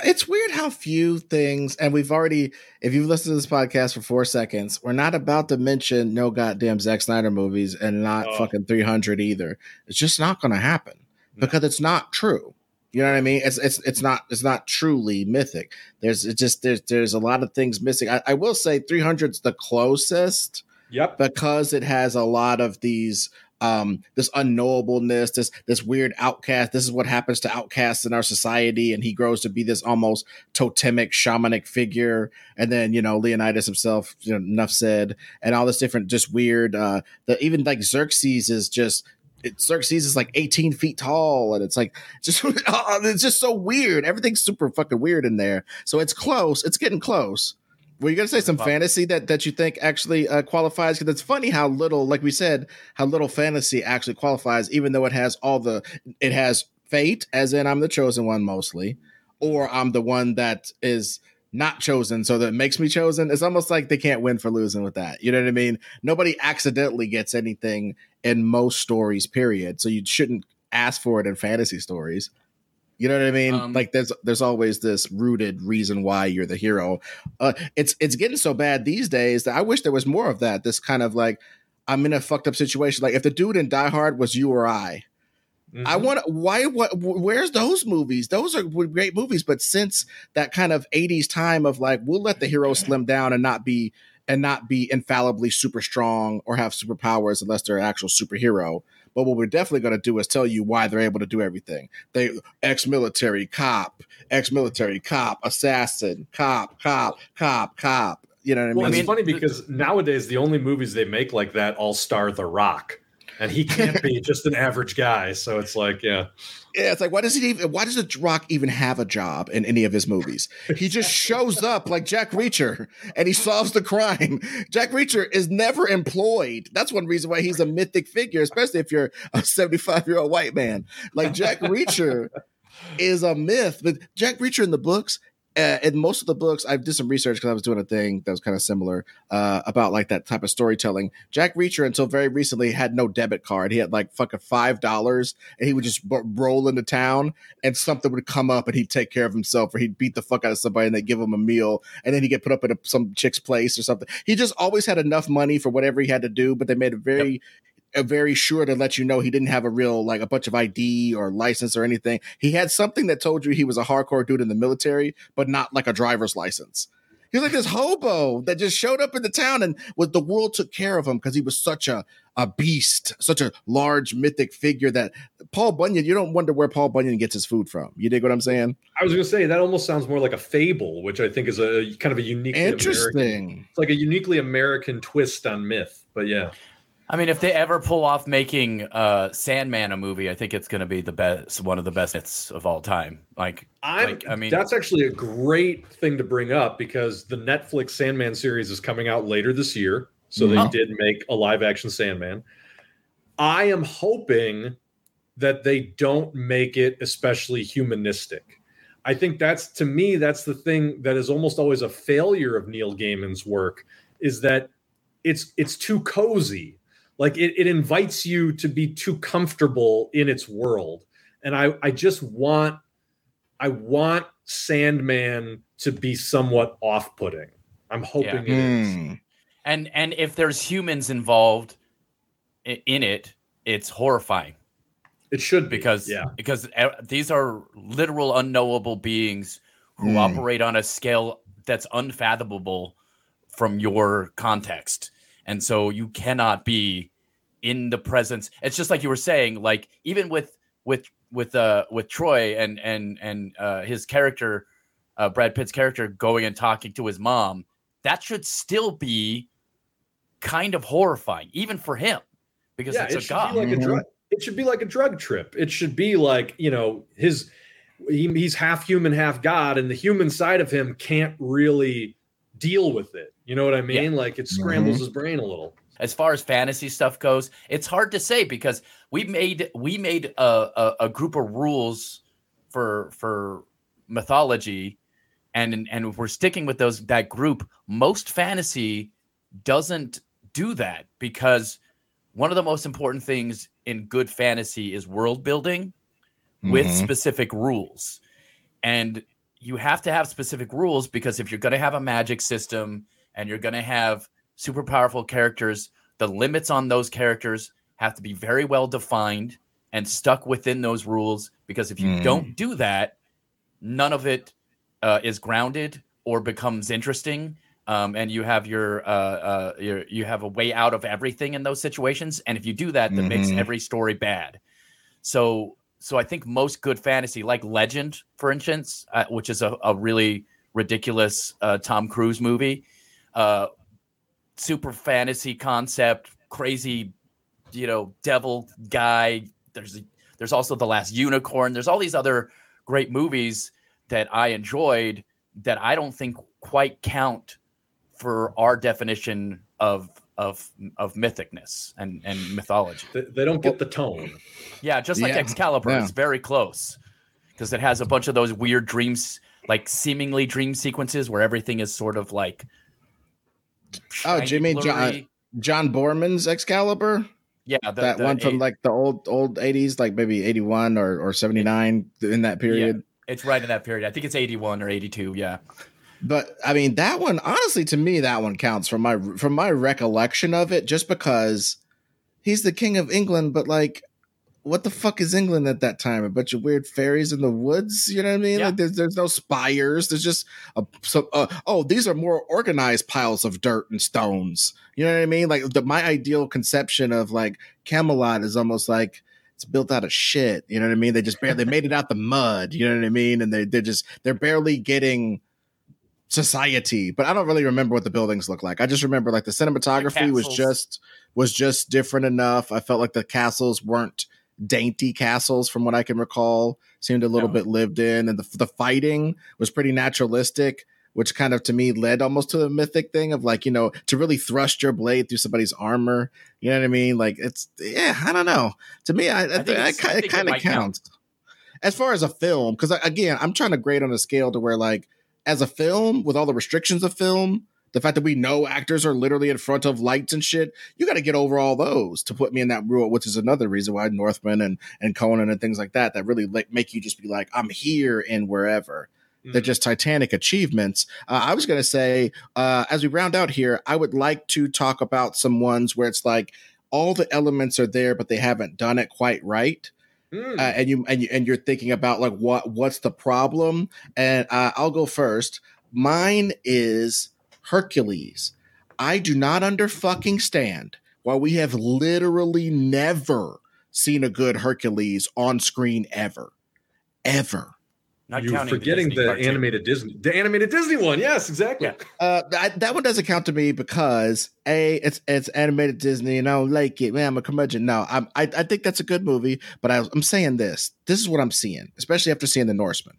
It's weird how few things, and we've already, if you've listened to this podcast for four seconds, we're not about to mention no goddamn Zack Snyder movies and not Oh. fucking 300 either. It's just not going to happen No. because it's not true. You know what I mean? It's it's it's not it's not truly mythic. There's just there's there's a lot of things missing. I, I will say 300's the closest Yep. because it has a lot of these um this unknowableness this this weird outcast this is what happens to outcasts in our society and he grows to be this almost totemic shamanic figure and then you know leonidas himself you know enough said and all this different just weird uh the even like xerxes is just it, Xerxes is like 18 feet tall, and it's like just it's just so weird. Everything's super fucking weird in there. So it's close. It's getting close. Were you gonna say some fantasy that that you think actually uh, qualifies? Because it's funny how little, like we said, how little fantasy actually qualifies, even though it has all the it has fate, as in I'm the chosen one mostly, or I'm the one that is not chosen, so that makes me chosen. It's almost like they can't win for losing with that. You know what I mean? Nobody accidentally gets anything in most stories, period. So you shouldn't ask for it in fantasy stories. You know what I mean? Um, like there's there's always this rooted reason why you're the hero. Uh, it's it's getting so bad these days that I wish there was more of that. This kind of like I'm in a fucked up situation. Like if the dude in Die Hard was you or I, Mm-hmm. I want why what where's those movies? Those are great movies, but since that kind of 80s time of like we'll let the hero slim down and not be and not be infallibly super strong or have superpowers unless they're an actual superhero. But what we're definitely going to do is tell you why they're able to do everything. They ex-military cop, ex-military cop, assassin, cop, cop, cop, cop. You know what I mean? Well, it's funny because nowadays the only movies they make like that all star The Rock and he can't be just an average guy. So it's like, yeah, yeah. It's like, why does he even? Why does the Rock even have a job in any of his movies? He just shows up like Jack Reacher and he solves the crime. Jack Reacher is never employed. That's one reason why he's a mythic figure, especially if you're a 75 year old white man. Like Jack Reacher is a myth, but Jack Reacher in the books uh, in most of the books, I did some research because I was doing a thing that was kind of similar uh, about like that type of storytelling. Jack Reacher, until very recently, had no debit card. He had like fucking five dollars, and he would just b- roll into town, and something would come up, and he'd take care of himself, or he'd beat the fuck out of somebody, and they give him a meal, and then he'd get put up at a, some chick's place or something. He just always had enough money for whatever he had to do, but they made it very yep very sure to let you know he didn't have a real like a bunch of ID or license or anything. He had something that told you he was a hardcore dude in the military, but not like a driver's license. He was like this hobo that just showed up in the town and was the world took care of him because he was such a a beast, such a large mythic figure that Paul Bunyan, you don't wonder where Paul Bunyan gets his food from. You dig what I'm saying? I was gonna say that almost sounds more like a fable, which I think is a kind of a unique interesting. American, it's like a uniquely American twist on myth. But yeah. I mean, if they ever pull off making uh, Sandman a movie, I think it's going to be the best, one of the best hits of all time. Like, like, i mean, that's actually a great thing to bring up because the Netflix Sandman series is coming out later this year. So they oh. did make a live action Sandman. I am hoping that they don't make it especially humanistic. I think that's to me that's the thing that is almost always a failure of Neil Gaiman's work is that it's it's too cozy like it, it invites you to be too comfortable in its world and i i just want i want sandman to be somewhat off-putting i'm hoping yeah. it is hmm. and and if there's humans involved in it it's horrifying it should be. because yeah because these are literal unknowable beings who mm. operate on a scale that's unfathomable from your context and so you cannot be in the presence. It's just like you were saying like even with with with uh with troy and and and uh his character uh brad pitt's character going and talking to his mom that should still be kind of horrifying even for him because yeah, it's it a god. like a drug, it should be like a drug trip. It should be like you know his he, he's half human half god and the human side of him can't really deal with it you know what i mean yeah. like it scrambles mm-hmm. his brain a little as far as fantasy stuff goes, it's hard to say because we made we made a, a, a group of rules for for mythology, and and we're sticking with those that group. Most fantasy doesn't do that because one of the most important things in good fantasy is world building mm-hmm. with specific rules. And you have to have specific rules because if you're going to have a magic system and you're going to have super powerful characters, the limits on those characters have to be very well defined and stuck within those rules because if you mm. don't do that, none of it uh, is grounded or becomes interesting. Um, and you have your, uh, uh, your you have a way out of everything in those situations. And if you do that, that mm-hmm. makes every story bad. So so I think most good fantasy, like Legend, for instance, uh, which is a, a really ridiculous uh, Tom Cruise movie, uh, super fantasy concept, crazy, you know, devil guy. There's there's also the last unicorn. There's all these other great movies that I enjoyed that I don't think quite count for our definition of of of mythicness and and mythology. They, they don't get the tone. Yeah, just like yeah. Excalibur, yeah. it's very close because it has a bunch of those weird dreams like seemingly dream sequences where everything is sort of like Oh, Jimmy John blurry. John Boorman's Excalibur. yeah, the, that the one from eight- like the old old eighties, like maybe eighty one or or seventy nine in that period. it's right in that period. I think it's 81 or 82. Yeah. But I mean, that one honestly to me, that one counts from my from my recollection of it, just because he's the king of England. But like, what the fuck is England at that time? A bunch of weird fairies in the woods. You know what I mean? Yeah. Like, there's there's no spires. There's just a so. Uh, oh, these are more organized piles of dirt and stones. You know what I mean? Like the my ideal conception of like Camelot is almost like it's built out of shit. You know what I mean? They just barely made it out the mud. You know what I mean? And they they're just they're barely getting society. But I don't really remember what the buildings look like. I just remember like the cinematography was just was just different enough. I felt like the castles weren't dainty castles from what I can recall. Seemed a little No. bit lived in, and the the fighting was pretty naturalistic. Which kind of to me led almost to the mythic thing of like, you know, to really thrust your blade through somebody's armor. You know what I mean? Like it's yeah, I don't know. To me, I, I, think I, I it kind of might count. counts. As far as a film, because again, I'm trying to grade on a scale to where like as a film with all the restrictions of film, the fact that we know actors are literally in front of lights and shit, you got to get over all those to put me in that rule, which is another reason why Northman and and Conan and things like that that really like make you just be like, I'm here and wherever. They're Mhm. just titanic achievements. Uh, I was going to say, uh, as we round out here, I would like to talk about some ones where it's like all the elements are there, but they haven't done it quite right Mm. uh, and you and you and you're thinking about like what what's the problem? And uh, i'll go first. Mine is hercules. I do not under fucking stand why we have literally never seen a good hercules on screen ever. Ever Not You're counting forgetting Disney the, animated Disney, the animated Disney one. Yes, exactly. Yeah. Uh, that, that one doesn't count to me because a it's it's animated Disney and I don't like it. Man, I'm a curmudgeon. No, I'm, I I think that's a good movie, but I, I'm saying this. This is what I'm seeing, especially after seeing the Northman.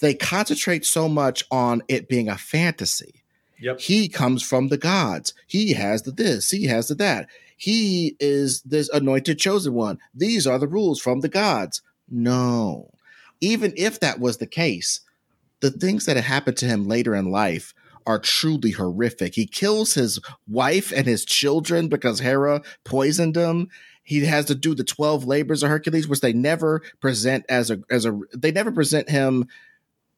They concentrate so much on it being a fantasy. Yep. He comes from the gods. He has the this. He has the that. He is this anointed chosen one. These are the rules from the gods. No, even if that was the case, the things that happened to him later in life are truly horrific. He kills his wife and his children because Hera poisoned him. He has to do the 12 labors of Hercules, which they never present as a as a they never present him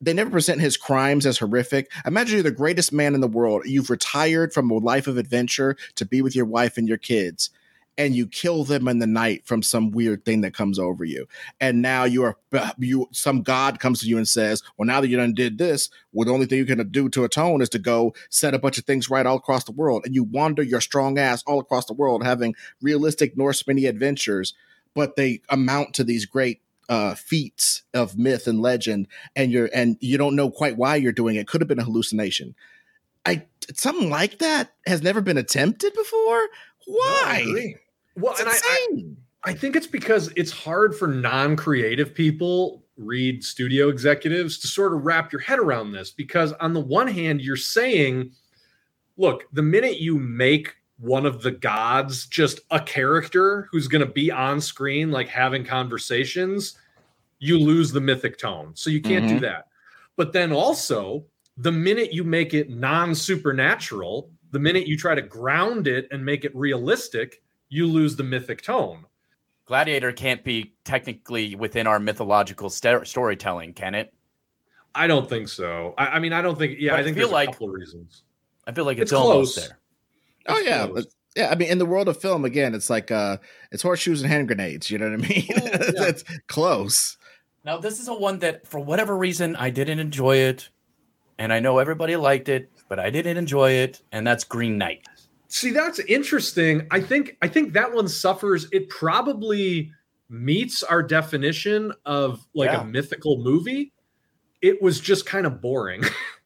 they never present his crimes as horrific. Imagine you're the greatest man in the world. You've retired from a life of adventure to be with your wife and your kids, and you kill them in the night from some weird thing that comes over you. And now you are you some god comes to you and says, "Well, now that you done did this, well, the only thing you can do to atone is to go set a bunch of things right all across the world." And you wander your strong ass all across the world, having realistic Norseman adventures, but they amount to these great uh feats of myth and legend and you're and you don't know quite why you're doing it could have been a hallucination i something like that has never been attempted before why. Well, it's and I, I. I think it's because it's hard for non-creative people, read studio executives, to sort of wrap your head around this. Because on the one hand, you're saying, look, the minute you make one of the gods just a character who's going to be on screen, like having conversations, you lose the mythic tone. So you can't do Mhm. that. But then also, the minute you make it non-supernatural, the minute you try to ground it and make it realistic, you lose the mythic tone. Gladiator can't be technically within our mythological st- storytelling, can it? I don't think so. I, I mean, I don't think. Yeah, But I I think feel there's like- a couple of reasons. I feel like it's, It's almost close. there. oh yeah but yeah i mean in the world of film again it's like uh it's horseshoes and hand grenades you know what i mean Oh, yeah. it's close Now, this is a one that, for whatever reason, I didn't enjoy it, and I know everybody liked it, but I didn't enjoy it, and that's Green Knight. See, that's interesting. I think I think that one suffers. It probably meets our definition of like Yeah. a mythical movie. It was just kind of boring.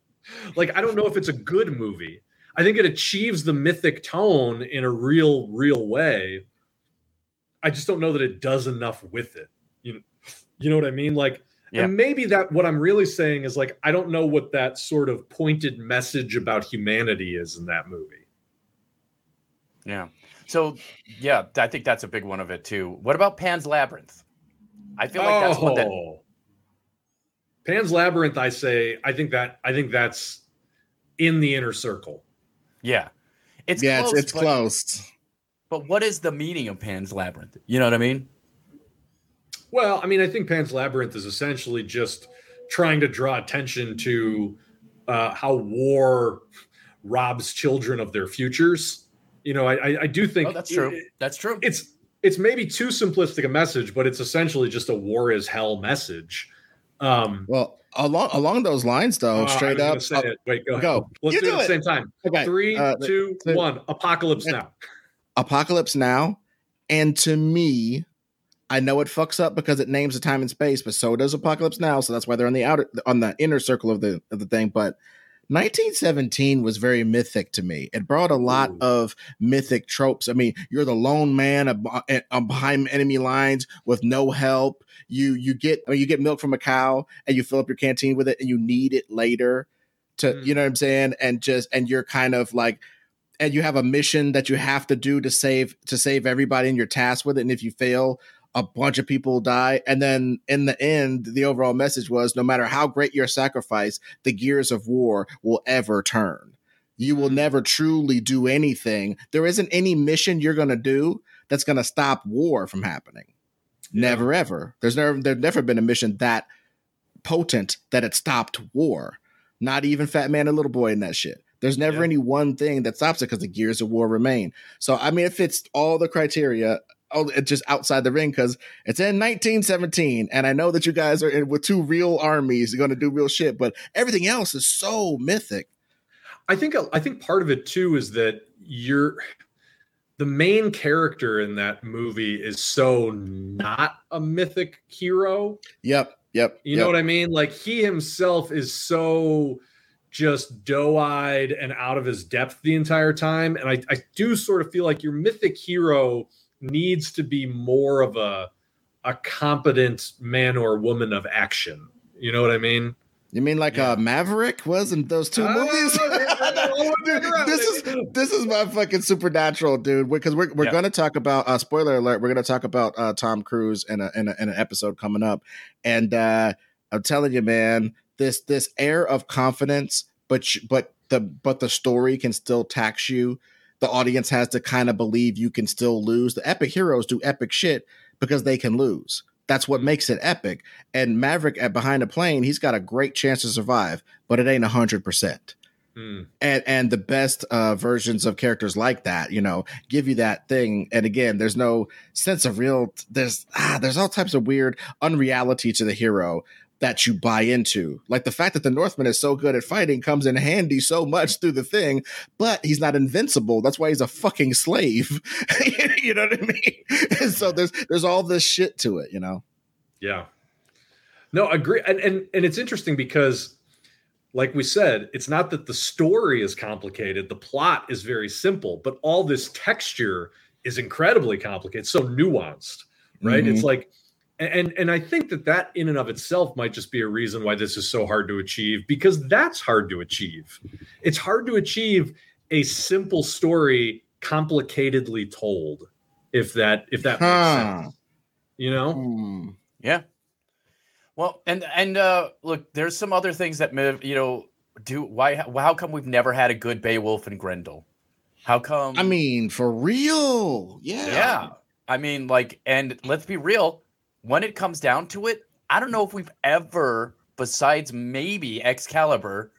like I don't know if it's a good movie. I think it achieves the mythic tone in a real, real way. I just don't know that it does enough with it. You, you know what I mean? Like, Yeah. and maybe that what I'm really saying is like I don't know what that sort of pointed message about humanity is in that movie. Yeah. So, yeah, I think that's a big one of it too. What about Pan's Labyrinth? I feel like that's one that Oh. Pan's Labyrinth, I say, I think that I think that's in the inner circle. Yeah. It's yeah, close, it's, it's but, close. But what is the meaning of Pan's Labyrinth? You know what I mean? Well, I mean, I think Pan's Labyrinth is essentially just trying to draw attention to uh, how war robs children of their futures. You know, I, I do think oh, that's true. It, that's true. It's it's maybe too simplistic a message, but it's essentially just a war is hell message. Um, well, along along those lines, though, uh, straight up. Say it. Wait, go, go. Ahead. Let's you do, do it at the same time. Okay. Three, uh, two, th- one. Apocalypse th- now. Apocalypse now, and to me, I know it fucks up because it names the time and space, but so does Apocalypse Now. So that's why they're on the outer, on the inner circle of the of the thing. But 1917 was very mythic to me. It brought a lot Ooh. of mythic tropes. I mean, you're the lone man ab- ab- behind enemy lines with no help. You you get I mean, you get milk from a cow and you fill up your canteen with it, and you need it later. To Mm. you know mm. what I'm saying, and just and you're kind of like and you have a mission that you have to do to save to save everybody in your task with it and if you fail a bunch of people die. And then in the end the overall message was no matter how great your sacrifice the gears of war will ever turn. You will never truly do anything. There isn't any mission you're going to do that's going to stop war from happening. Never ever. There's never there's never been a mission that potent that it stopped war. Not even fat man and little boy in that shit. There's never Yeah. any one thing that stops it because the gears of war remain. So I mean, it fits all the criteria. Oh, it's just outside the ring because it's in 1917, and I know that you guys are in with two real armies going to do real shit, but everything else is so mythic. I think uh, I think part of it too is that you're the main character in that movie is so not a mythic hero. Yep, yep. You yep. know what I mean? Like he himself is so just doe-eyed and out of his depth the entire time. And I, I do sort of feel like your mythic hero needs to be more of a a competent man or woman of action. You know what I mean? You mean like Yeah. uh, Maverick was in those two Ah, movies? Dude, this is this is my fucking supernatural, dude. Because we're we're Yeah. gonna talk about uh, spoiler alert. We're gonna talk about uh, Tom Cruise in a, in a in an episode coming up, and uh, I'm telling you, man, this this air of confidence, but sh- but the but the story can still tax you. The audience has to kind of believe you can still lose. The epic heroes do epic shit because they can lose. That's what makes it epic. And Maverick at behind the plane, he's got a great chance to survive, but it ain't a hundred percent Hmm. and and the best uh versions of characters like that you know give you that thing and again there's no sense of real there's ah there's all types of weird unreality to the hero that you buy into like the fact that the northman is so good at fighting comes in handy so much through the thing but he's not invincible that's why he's a fucking slave you know what i mean and so there's there's all this shit to it you know Yeah. No, agree. And, and and it's interesting because like we said, it's not that the story is complicated, the plot is very simple, but all this texture is incredibly complicated, so nuanced, right? Mhm. It's like and and I think that that in and of itself might just be a reason why this is so hard to achieve because that's hard to achieve. It's hard to achieve a simple story complicatedly told if that if that makes Huh. sense. You know? Hmm. Yeah. Well, and and uh look, there's some other things that may- you know do why how come we've never had a good Beowulf and Grendel? How come i mean for real yeah yeah. I mean like and let's be real, when it comes down to it, I don't know if we've ever besides maybe Excalibur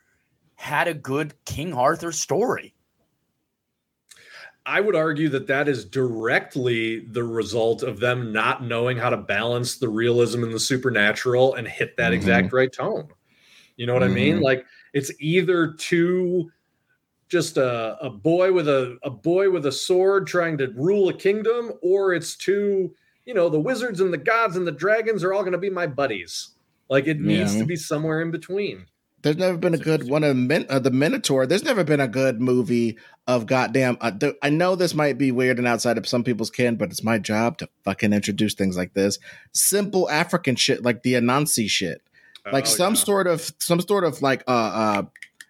had a good King Arthur story. I would argue that that is directly the result of them not knowing how to balance the realism and the supernatural and hit that Mhm. exact right tone. You know what I mean? Mhm. Like it's either too just a, a boy with a, a boy with a sword trying to rule a kingdom, or it's too, you know, the wizards and the gods and the dragons are all going to be my buddies. Like it needs Yeah. to be somewhere in between. There's never been a good one of Min- uh, the Minotaur. There's never been a good movie of goddamn. Uh, th- I know this might be weird and outside of some people's kin, but it's my job to fucking introduce things like this. Simple African shit, like the Anansi shit, like Oh, some yeah. sort of some sort of like uh, uh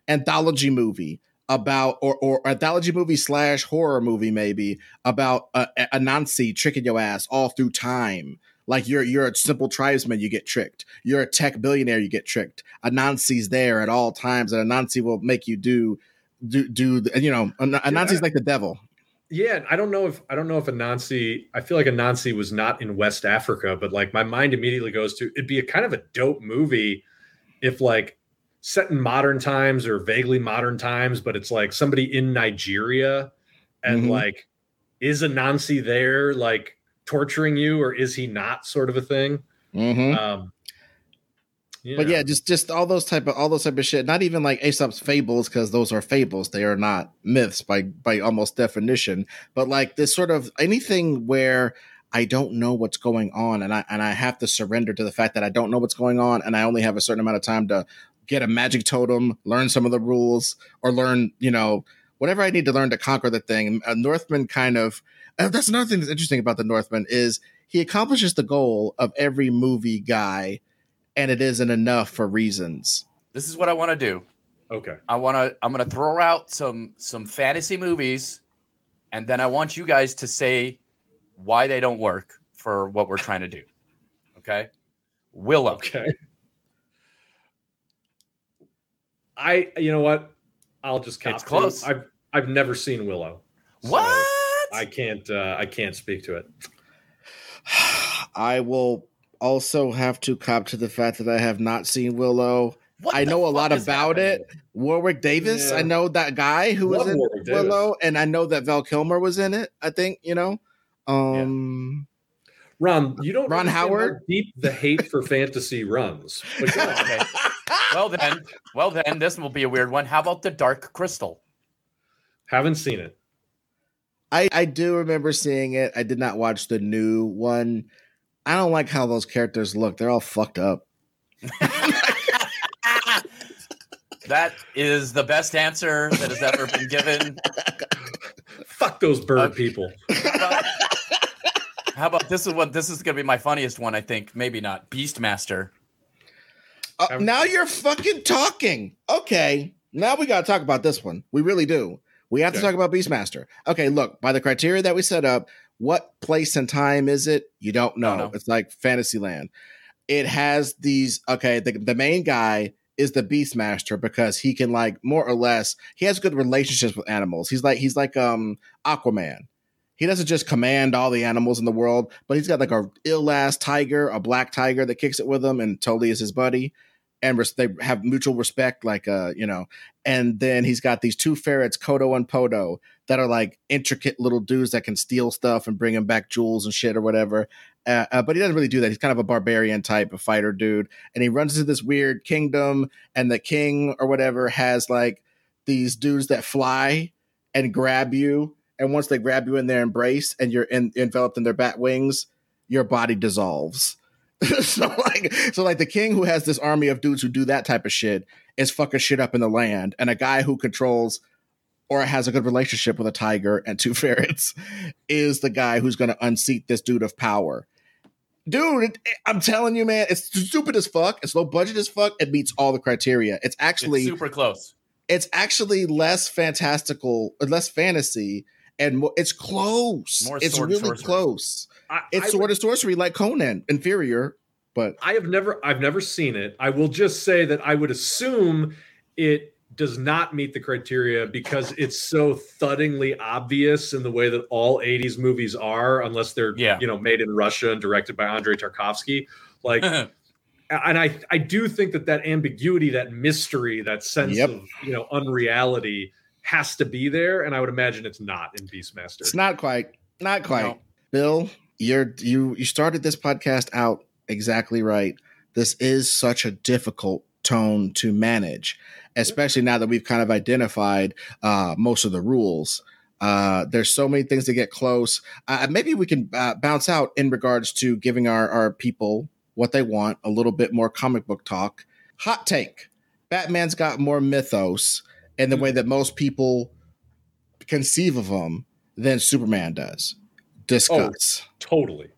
anthology movie about or or anthology movie slash horror movie maybe about Anansi tricking your ass all through time Like you're you're a simple tribesman, you get tricked. You're a tech billionaire, you get tricked. Anansi's there at all times, and Anansi will make you do do do. The, you know, Anansi's like the devil. Yeah, I don't know if I don't know if a Nazi. I feel like a Nazi was not in West Africa, but like my mind immediately goes to it'd be a kind of a dope movie if like set in modern times or vaguely modern times, but it's like somebody in Nigeria and mm-hmm. like is Anansi there like torturing you or is he not sort of a thing mm-hmm. um but yeah just just all those type of all those type of shit not even like aesop's fables because those are fables they are not myths by by almost definition but like this sort of anything where I don't know what's going on and I and I have to surrender to the fact that I don't know what's going on and I only have a certain amount of time to get a magic totem, learn some of the rules or learn, you know, whatever I need to learn to conquer the thing. A Northman kind of uh, that's another thing that's interesting about the Northman is he accomplishes the goal of every movie guy, and it isn't enough for reasons. This is what I want to do. Okay. I want to. I'm going to throw out some some fantasy movies, and then I want you guys to say why they don't work for what we're trying to do. Okay. Willow. Okay. I. You know what? I'll just. cop It's close. I've I've never seen Willow. So. What? I can't. Uh, I can't speak to it. I will also have to cop to the fact that I have not seen Willow. What I know a lot about happening? it. Warwick Davis. Yeah. I know that guy who Love was in Warwick Willow, Davis. and I know that Val Kilmer was in it. I think you know. Um, yeah. Ron, you don't Ron Howard deep the hate for fantasy runs. okay. well then, well then, this will be a weird one. How about the Dark Crystal? Haven't seen it. I, I do remember seeing it. I did not watch the new one. I don't like how those characters look. They're all fucked up. that is the best answer that has ever been given. Fuck those bird uh, people. How about this is what this is going to be my funniest one I think. Maybe not. Beastmaster. Uh, now you're fucking talking. Okay. Now we got to talk about this one. We really do. We have okay. to talk about Beastmaster. Okay, look, by the criteria that we set up, what place and time is it? You don't know. Don't know. It's like Fantasyland. It has these, okay, the, the main guy is the Beastmaster because he can like more or less he has good relationships with animals. He's like he's like um Aquaman. He doesn't just command all the animals in the world, but he's got like a ill ass tiger, a black tiger that kicks it with him and totally is his buddy and res- they have mutual respect, like uh, you know. And then he's got these two ferrets, Kodo and Podo, that are like intricate little dudes that can steal stuff and bring him back jewels and shit or whatever. Uh, uh, but he doesn't really do that. He's kind of a barbarian type of fighter dude, and he runs into this weird kingdom, and the king or whatever has like these dudes that fly and grab you, and once they grab you in their embrace and you're in, enveloped in their bat wings, your body dissolves. So like so like the king who has this army of dudes who do that type of shit is fucking shit up in the land and a guy who controls or has a good relationship with a tiger and two ferrets is the guy who's going to unseat this dude of power. Dude it, it, i'm telling you man it's stupid as fuck it's low budget as fuck it meets all the criteria. It's actually it's super close. it's actually less fantastical less fantasy and more, it's close more it's really sorcery. close I, it's I, sort of sorcery like Conan, inferior, but I have never I've never seen it. I will just say that I would assume it does not meet the criteria because it's so thuddingly obvious in the way that all 80s movies are, unless they're yeah. you know made in Russia and directed by Andrei Tarkovsky. Like and I I do think that that ambiguity, that mystery, that sense yep. of you know unreality has to be there, and I would imagine it's not in Beastmaster. It's not quite, not quite. No. Bill, you're you you started this podcast out exactly right. This is such a difficult tone to manage, especially now that we've kind of identified uh, most of the rules. Uh, there's so many things to get close. Uh, maybe we can uh, bounce out in regards to giving our, our people what they want, a little bit more comic book talk. Hot take Batman's got more mythos in the mm. way that most people conceive of him than Superman does. Discuss. Oh, totally.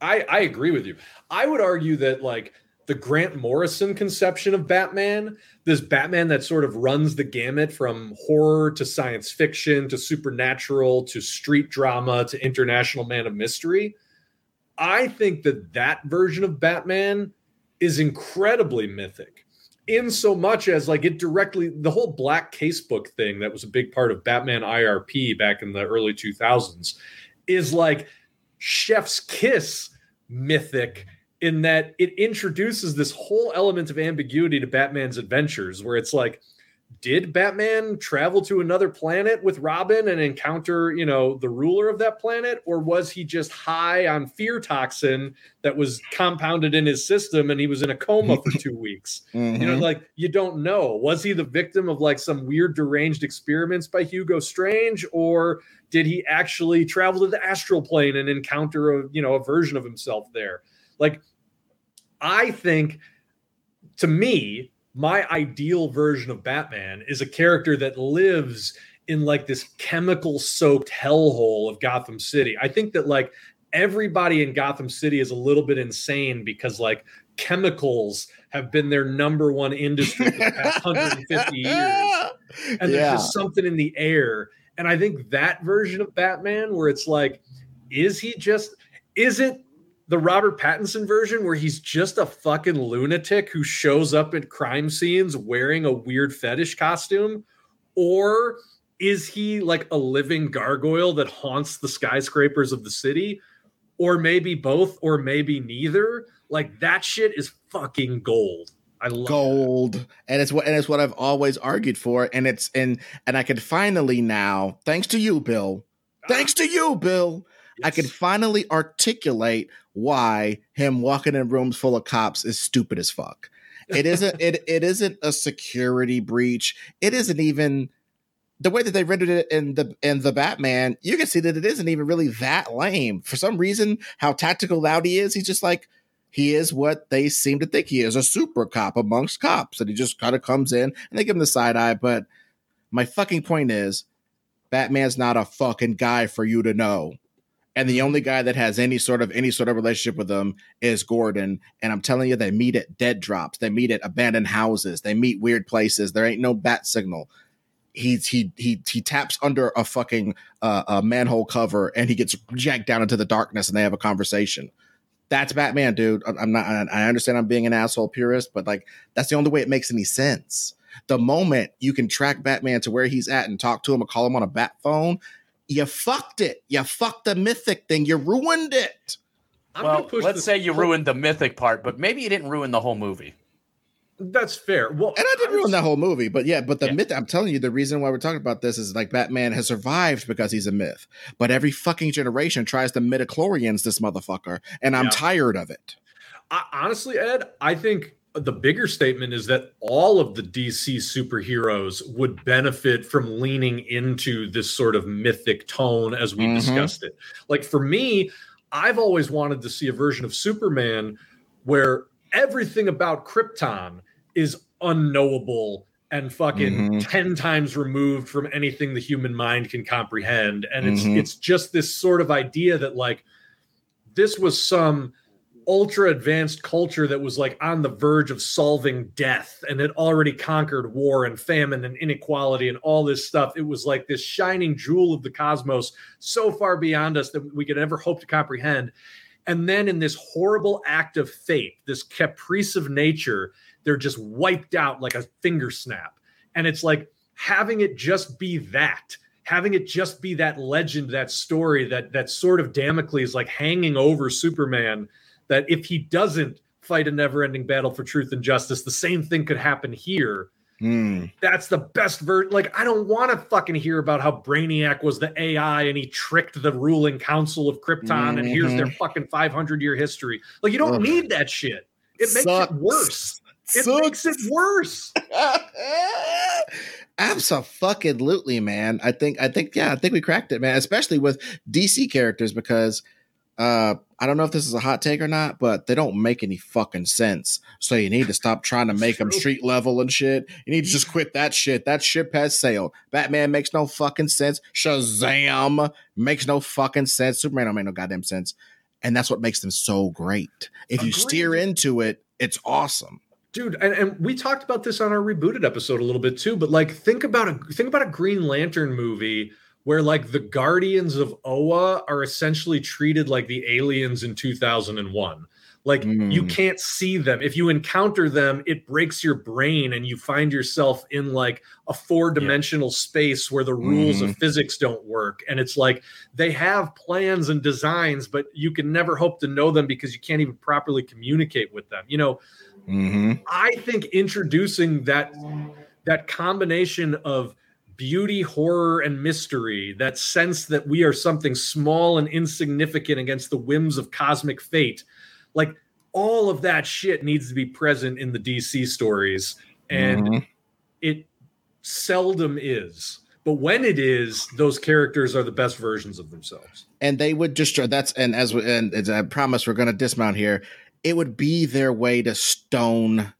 I, I agree with you. I would argue that like the Grant Morrison conception of Batman, this Batman that sort of runs the gamut from horror to science fiction to supernatural to street drama to international man of mystery. I think that that version of Batman is incredibly mythic in so much as like it directly the whole black casebook thing that was a big part of Batman RIP back in the early 2000s is like chef's kiss mythic in that it introduces this whole element of ambiguity to Batman's adventures where it's like did Batman travel to another planet with Robin and encounter, you know, the ruler of that planet? Or was he just high on fear toxin that was compounded in his system and he was in a coma for two weeks? Mm-hmm. You know, mm-hmm. like you don't know. Was he the victim of like some weird deranged experiments by Hugo Strange? Or did he actually travel to the astral plane and encounter a, you know, a version of himself there? Like, I think to me, my ideal version of Batman is a character that lives in like this chemical soaked hellhole of Gotham City. I think that like everybody in Gotham City is a little bit insane because like chemicals have been their number one industry for the past 150 years. And there's just something in the air. And I think that version of Batman where it's like, is he just, is it the Robert Pattinson version where he's just a fucking lunatic who shows up at crime scenes wearing a weird fetish costume? Or is he like a living gargoyle that haunts the skyscrapers of the city? Or maybe both, or maybe neither. Like that shit is fucking gold. I love gold, that. and it's what and it's what I've always argued for, and it's and and I can finally now, thanks to you, Bill, thanks to you, Bill. I can finally articulate why him walking in rooms full of cops is stupid as fuck. It isn't it it isn't a security breach. It isn't even the way that they rendered it in the in the Batman, you can see that it isn't even really that lame. For some reason, how tactical loud he is, he's just like he is what they seem to think he is, a super cop amongst cops. And he just kind of comes in and they give him the side eye. But my fucking point is, Batman's not a fucking guy for you to know and the only guy that has any sort of any sort of relationship with them is Gordon. And I'm telling you, they meet at dead drops, they meet at abandoned houses, they meet weird places. There ain't no bat signal. He's he he he taps under a fucking uh, a manhole cover and he gets jacked down into the darkness and they have a conversation. That's Batman, dude. I'm not. I understand I'm being an asshole purist, but like that's the only way it makes any sense. The moment you can track Batman to where he's at and talk to him or call him on a bat phone, you fucked it. You fucked the mythic thing. You ruined it. I'm well, let's say you ruined the mythic part, but maybe you didn't ruin the whole movie. That's fair. Well, and I didn't ruin that whole movie, but yeah, but the yeah. myth. I'm telling you, the reason why we're talking about this is like Batman has survived because he's a myth, but every fucking generation tries to midichlorians this motherfucker, and I'm yeah. tired of it. I, honestly, Ed, I think the bigger statement is that all of the DC superheroes would benefit from leaning into this sort of mythic tone as we mm-hmm. discussed it. Like for me, I've always wanted to see a version of Superman where everything about Krypton is unknowable and fucking mm-hmm. 10 times removed from anything the human mind can comprehend and it's mm-hmm. it's just this sort of idea that like this was some ultra advanced culture that was like on the verge of solving death and had already conquered war and famine and inequality and all this stuff. It was like this shining jewel of the cosmos, so far beyond us that we could ever hope to comprehend. And then in this horrible act of fate, this caprice of nature, they're just wiped out like a finger snap. And it's like having it just be that having it just be that legend, that story, that that sort of Damocles like hanging over Superman that if he doesn't fight a never-ending battle for truth and justice, the same thing could happen here. Mm. That's the best version. Like, I don't want to fucking hear about how Brainiac was the AI and he tricked the ruling council of Krypton, mm-hmm. and here's their mm-hmm. fucking 500 year history. Like, you don't Ugh. need that shit. It makes it worse. It Sucks. makes it worse. Absolutely, man. I think, I think, yeah, I think we cracked it, man. Especially with DC characters because uh, I don't know if this is a hot take or not, but they don't make any fucking sense. So you need to stop trying to make them street level and shit. You need to just quit that shit. That ship has sailed. Batman makes no fucking sense. Shazam makes no fucking sense. Superman don't make no goddamn sense. And that's what makes them so great. If you steer into it, it's awesome dude and, and we talked about this on our Reboot It episode a little bit too but like think about a think about a green lantern movie where like the guardians of oa are essentially treated like the aliens in 2001 like mm. you can't see them. If you encounter them, it breaks your brain and you find yourself in like a four-dimensional yeah. space where the rules mm. of mm-hmm. physics don't work. And it's like they have plans and designs, but you can never hope to know them because you can't even properly communicate with them. You know, mm-hmm. I think introducing that that combination of beauty, horror, and mystery, that sense that we are something small and insignificant against the whims of cosmic fate like all of that shit needs to be present in the DC stories, and mm-hmm. it seldom is. But when it is, those characters are the best versions of themselves. And they would just that's and as and as I promise we're going to dismount here. It would be their way to stone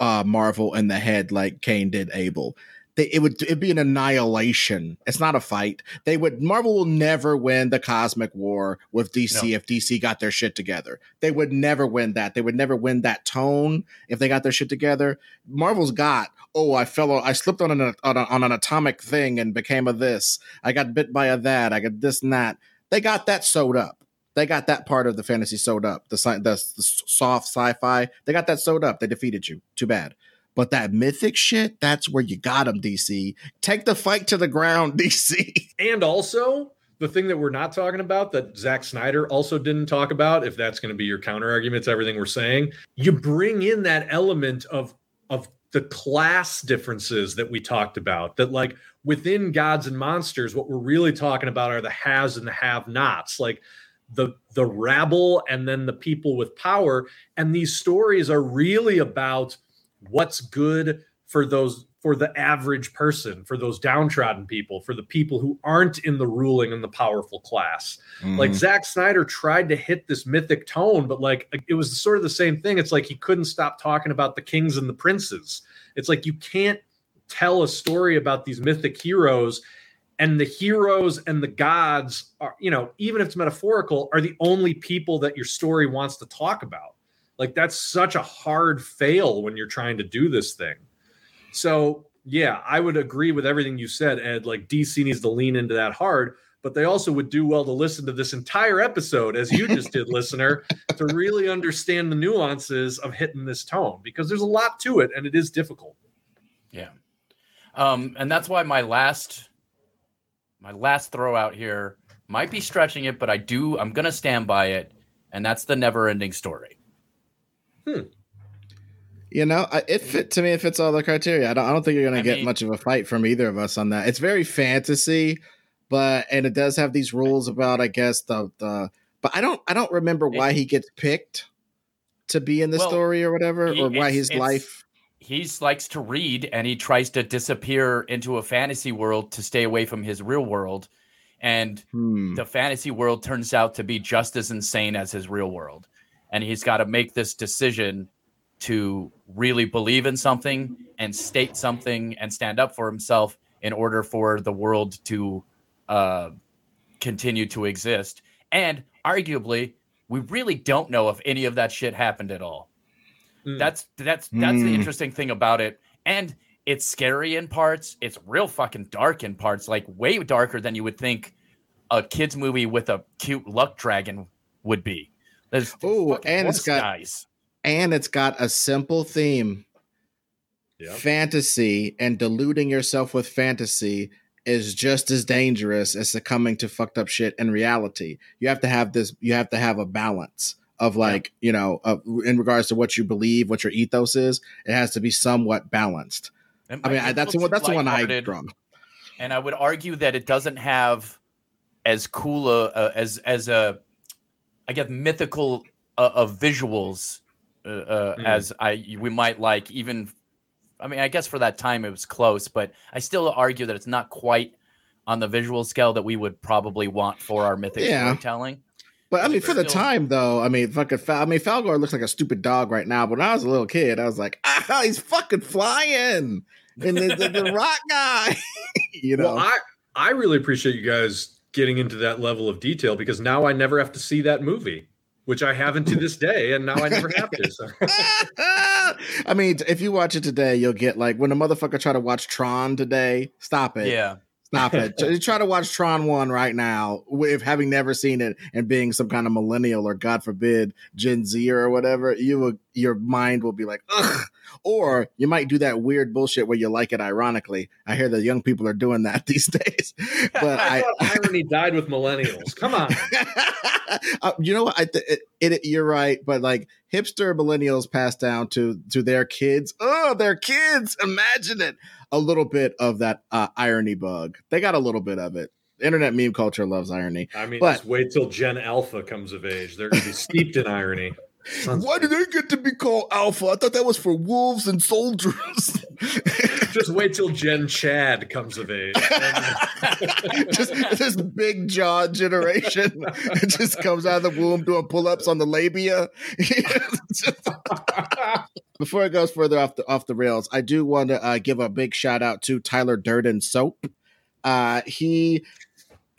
uh, Marvel in the head like Cain did Abel they, it would it'd be an annihilation. It's not a fight. They would Marvel will never win the cosmic war with DC no. if DC got their shit together. They would never win that. They would never win that tone if they got their shit together. Marvel's got oh I fell I slipped on an on, a, on an atomic thing and became a this. I got bit by a that. I got this and that. They got that sewed up. They got that part of the fantasy sewed up. The, the, the soft sci-fi. They got that sewed up. They defeated you. Too bad. But that mythic shit, that's where you got them, DC. Take the fight to the ground, DC. And also, the thing that we're not talking about that Zack Snyder also didn't talk about, if that's going to be your counter argument to everything we're saying, you bring in that element of of the class differences that we talked about. That like within gods and monsters, what we're really talking about are the haves and the have-nots. Like the the rabble and then the people with power. And these stories are really about what's good for those for the average person, for those downtrodden people, for the people who aren't in the ruling and the powerful class. Mm-hmm. Like Zack Snyder tried to hit this mythic tone, but like it was sort of the same thing. It's like he couldn't stop talking about the kings and the princes. It's like you can't tell a story about these mythic heroes and the heroes and the gods are, you know, even if it's metaphorical, are the only people that your story wants to talk about. Like that's such a hard fail when you're trying to do this thing. So yeah, I would agree with everything you said, Ed. Like DC needs to lean into that hard, but they also would do well to listen to this entire episode, as you just did, listener, to really understand the nuances of hitting this tone because there's a lot to it and it is difficult. Yeah. Um, and that's why my last my last throw out here might be stretching it, but I do I'm gonna stand by it, and that's the never ending story. Hmm. You know, it fit to me. It fits all the criteria. I don't. I don't think you're going to get mean, much of a fight from either of us on that. It's very fantasy, but and it does have these rules about, I guess the the. But I don't. I don't remember why he gets picked to be in the well, story or whatever, he, or why his life. He likes to read, and he tries to disappear into a fantasy world to stay away from his real world, and hmm. the fantasy world turns out to be just as insane as his real world and he's got to make this decision to really believe in something and state something and stand up for himself in order for the world to uh, continue to exist. And arguably, we really don't know if any of that shit happened at all. Mm. That's that's that's mm. the interesting thing about it. And it's scary in parts. It's real fucking dark in parts, like way darker than you would think a kids movie with a cute luck dragon would be. Oh, and it's got guys. and it's got a simple theme. Yep. Fantasy and deluding yourself with fantasy is just as dangerous as succumbing to fucked up shit in reality. You have to have this. You have to have a balance of like you know, uh, in regards to what you believe, what your ethos is. It has to be somewhat balanced. I mean, I, that's the one. That's the one I drawn. And I would argue that it doesn't have as cool a, a as as a I guess mythical uh, of visuals uh, uh, mm. as I we might like. Even I mean, I guess for that time it was close, but I still argue that it's not quite on the visual scale that we would probably want for our mythic yeah. storytelling. But I mean, for the time though, I mean, fucking, Fal- I mean, Falkor looks like a stupid dog right now. But when I was a little kid, I was like, ah, he's fucking flying, and the, the, the rock guy, you know. Well, I I really appreciate you guys getting into that level of detail because now I never have to see that movie, which I haven't to this day, and now I never have to. So. I mean, if you watch it today, you'll get like when a motherfucker try to watch Tron today. Stop it. Yeah. Stop it. Try- to watch Tron 1 right now with having never seen it and being some kind of millennial or God forbid Gen Z or whatever. You will, your mind will be like, ugh. Or you might do that weird bullshit where you like it ironically. I hear that young people are doing that these days. But I I, thought irony died with millennials. Come on. uh, you know what? I th- it, it, you're right, but like hipster millennials pass down to to their kids. Oh, their kids! Imagine it. A little bit of that uh, irony bug. They got a little bit of it. Internet meme culture loves irony. I mean, But- just wait till Gen Alpha comes of age. They're going to be steeped in irony. Sons of Why did they get to be called alpha? I thought that was for wolves and soldiers. Just wait till Gen Chad comes of age. just this big jaw generation just comes out of the womb doing pull-ups on the labia. Before it goes further off the off the rails, I do want to uh, give a big shout out to Tyler Durden Soap. Uh, he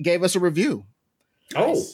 gave us a review, oh,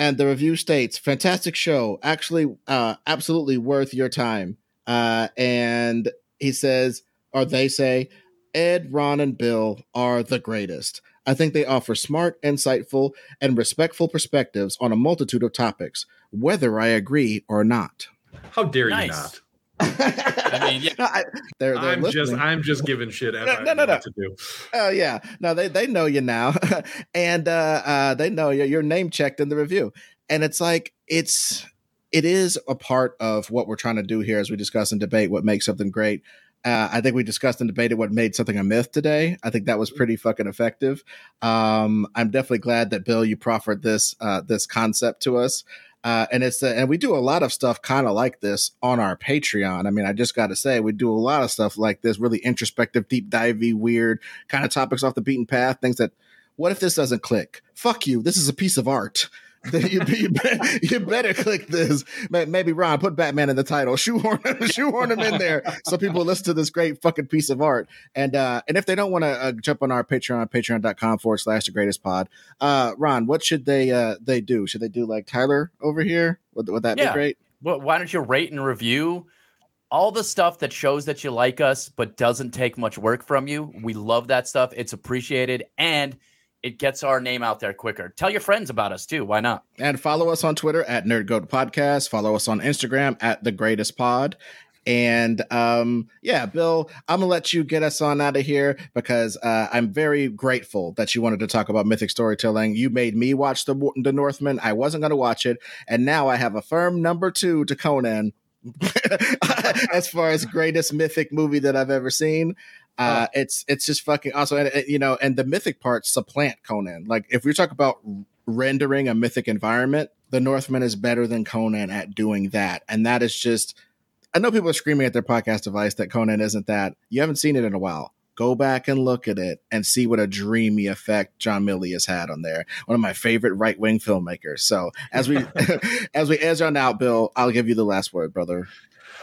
and the review states: "Fantastic show, actually, uh, absolutely worth your time." Uh, and he says, or they say, Ed, Ron, and Bill are the greatest. I think they offer smart, insightful, and respectful perspectives on a multitude of topics, whether I agree or not. how dare Nice. you not? I mean, yeah. No, I- they're, they're I'm just. I'm just giving shit. No, I no, no, no. to do. Oh yeah, no, they they know you now, and uh, uh, they know you. Your name checked in the review, and it's like it's it is a part of what we're trying to do here as we discuss and debate what makes something great. Uh, I think we discussed and debated what made something a myth today. I think that was pretty fucking effective. Um, I'm definitely glad that Bill you proffered this uh, this concept to us. Uh, and it's uh, and we do a lot of stuff kind of like this on our Patreon. I mean, I just got to say we do a lot of stuff like this, really introspective, deep divey, weird kind of topics off the beaten path. Things that, what if this doesn't click? Fuck you. This is a piece of art. Then you, you, better, you better click this. Maybe Ron put Batman in the title. Shoehorn, shoehorn him in there so people listen to this great fucking piece of art. And uh, and if they don't want to uh, jump on our Patreon, patreon.com forward slash the greatest pod. Uh, Ron, what should they uh, they do? Should they do like Tyler over here? Would, would that Yeah. be great? Well, why don't you rate and review all the stuff that shows that you like us, but doesn't take much work from you? We love that stuff. It's appreciated and it gets our name out there quicker. Tell your friends about us too. Why not? And follow us on Twitter at NerdGoat Podcast. Follow us on Instagram at The Greatest Pod. And um, yeah, Bill, I'm gonna let you get us on out of here because uh, I'm very grateful that you wanted to talk about mythic storytelling. You made me watch the the Northman. I wasn't gonna watch it, and now I have a firm number two to Conan as far as greatest mythic movie that I've ever seen. Uh, it's it's just fucking awesome, and, and, you know, and the mythic parts supplant Conan. Like if we talk about rendering a mythic environment, the Northman is better than Conan at doing that, and that is just. I know people are screaming at their podcast device that Conan isn't that. You haven't seen it in a while. Go back and look at it and see what a dreamy effect John Milius has had on there. One of my favorite right wing filmmakers. So as we as we edge on out, Bill, I'll give you the last word, brother.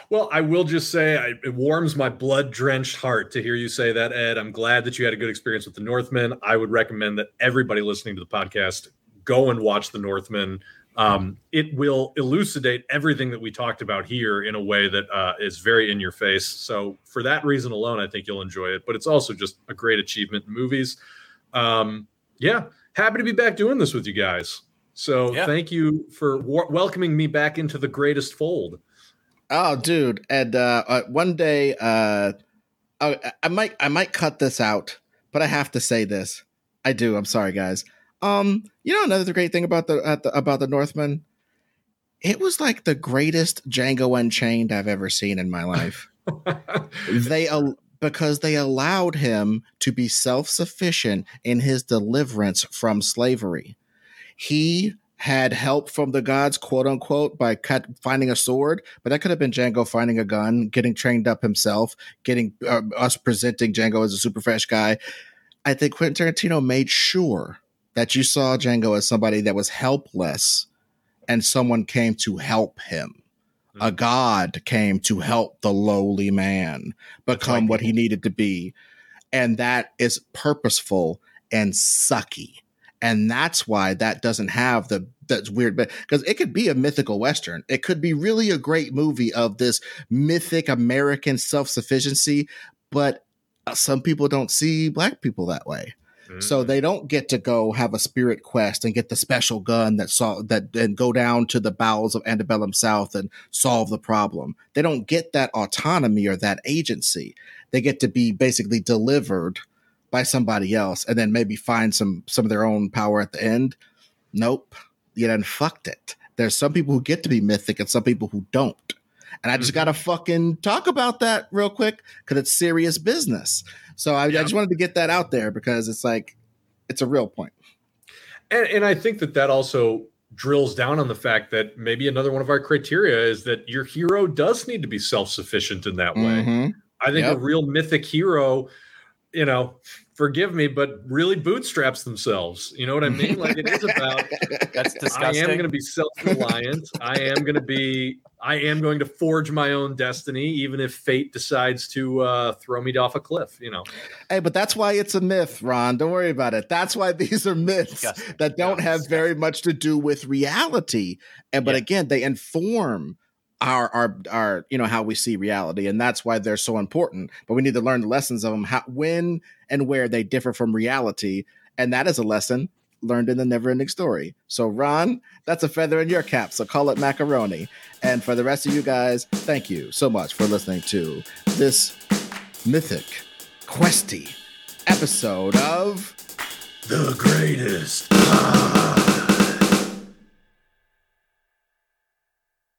Well, I will just say I, it warms my blood drenched heart to hear you say that, Ed. I'm glad that you had a good experience with the Northman. I would recommend that everybody listening to the podcast go and watch the Northman. Um, it will elucidate everything that we talked about here in a way that uh, is very in your face. So, for that reason alone, I think you'll enjoy it. But it's also just a great achievement in movies. Um, yeah, happy to be back doing this with you guys. So, Yeah. thank you for wa- welcoming me back into the greatest fold. Oh, dude! And uh, uh, one day, uh, I, I might I might cut this out, but I have to say this. I do. I'm sorry, guys. Um, you know another great thing about the, at the about the Northman, it was like the greatest Django Unchained I've ever seen in my life. they al- because they allowed him to be self-sufficient in his deliverance from slavery. He had help from the gods, quote unquote, by cut, finding a sword, but that could have been Django finding a gun, getting trained up himself, getting uh, us presenting Django as a super fresh guy. I think Quentin Tarantino made sure that you saw Django as somebody that was helpless and someone came to help him. A god came to help the lowly man become what he needed to be. And that is purposeful and sucky. And that's why that doesn't have the that's weird but because it could be a mythical western. It could be really a great movie of this mythic American self-sufficiency, but uh, some people don't see black people that way. So Mm. they don't get to go have a spirit quest and get the special gun that saw that and go down to the bowels of Antebellum South and solve the problem. They don't get that autonomy or that agency. They get to be basically delivered by somebody else and then maybe find some some of their own power at the end. Nope. You done fucked it. There's some people who get to be mythic and some people who don't. And I just Mhm. gotta fucking talk about that real quick because it's serious business. So I, I just wanted to get that out there because it's like it's a real point. And, and I think that that also drills down on the fact that maybe another one of our criteria is that your hero does need to be self sufficient in that way. Mhm. I think Yep. a real mythic hero, you know, forgive me, but really bootstraps themselves. You know what I mean? Like it is about That's disgusting. I am going to be self-reliant. I am going to be. I am going to forge my own destiny, even if fate decides to uh, throw me off a cliff. You know. Hey, but that's why it's a myth, Ron. Don't worry about it. That's why these are myths Disgusting. that don't Yeah, have very much to do with reality. And but Yeah. again, they inform our our our you know how we see reality, and that's why they're so important. But we need to learn the lessons of them, how when and where they differ from reality, and that is a lesson learned in the never ending story. So, Ron, that's a feather in your cap. So call it macaroni. And for the rest of you guys, thank you so much for listening to this mythic, questy episode of The greatest.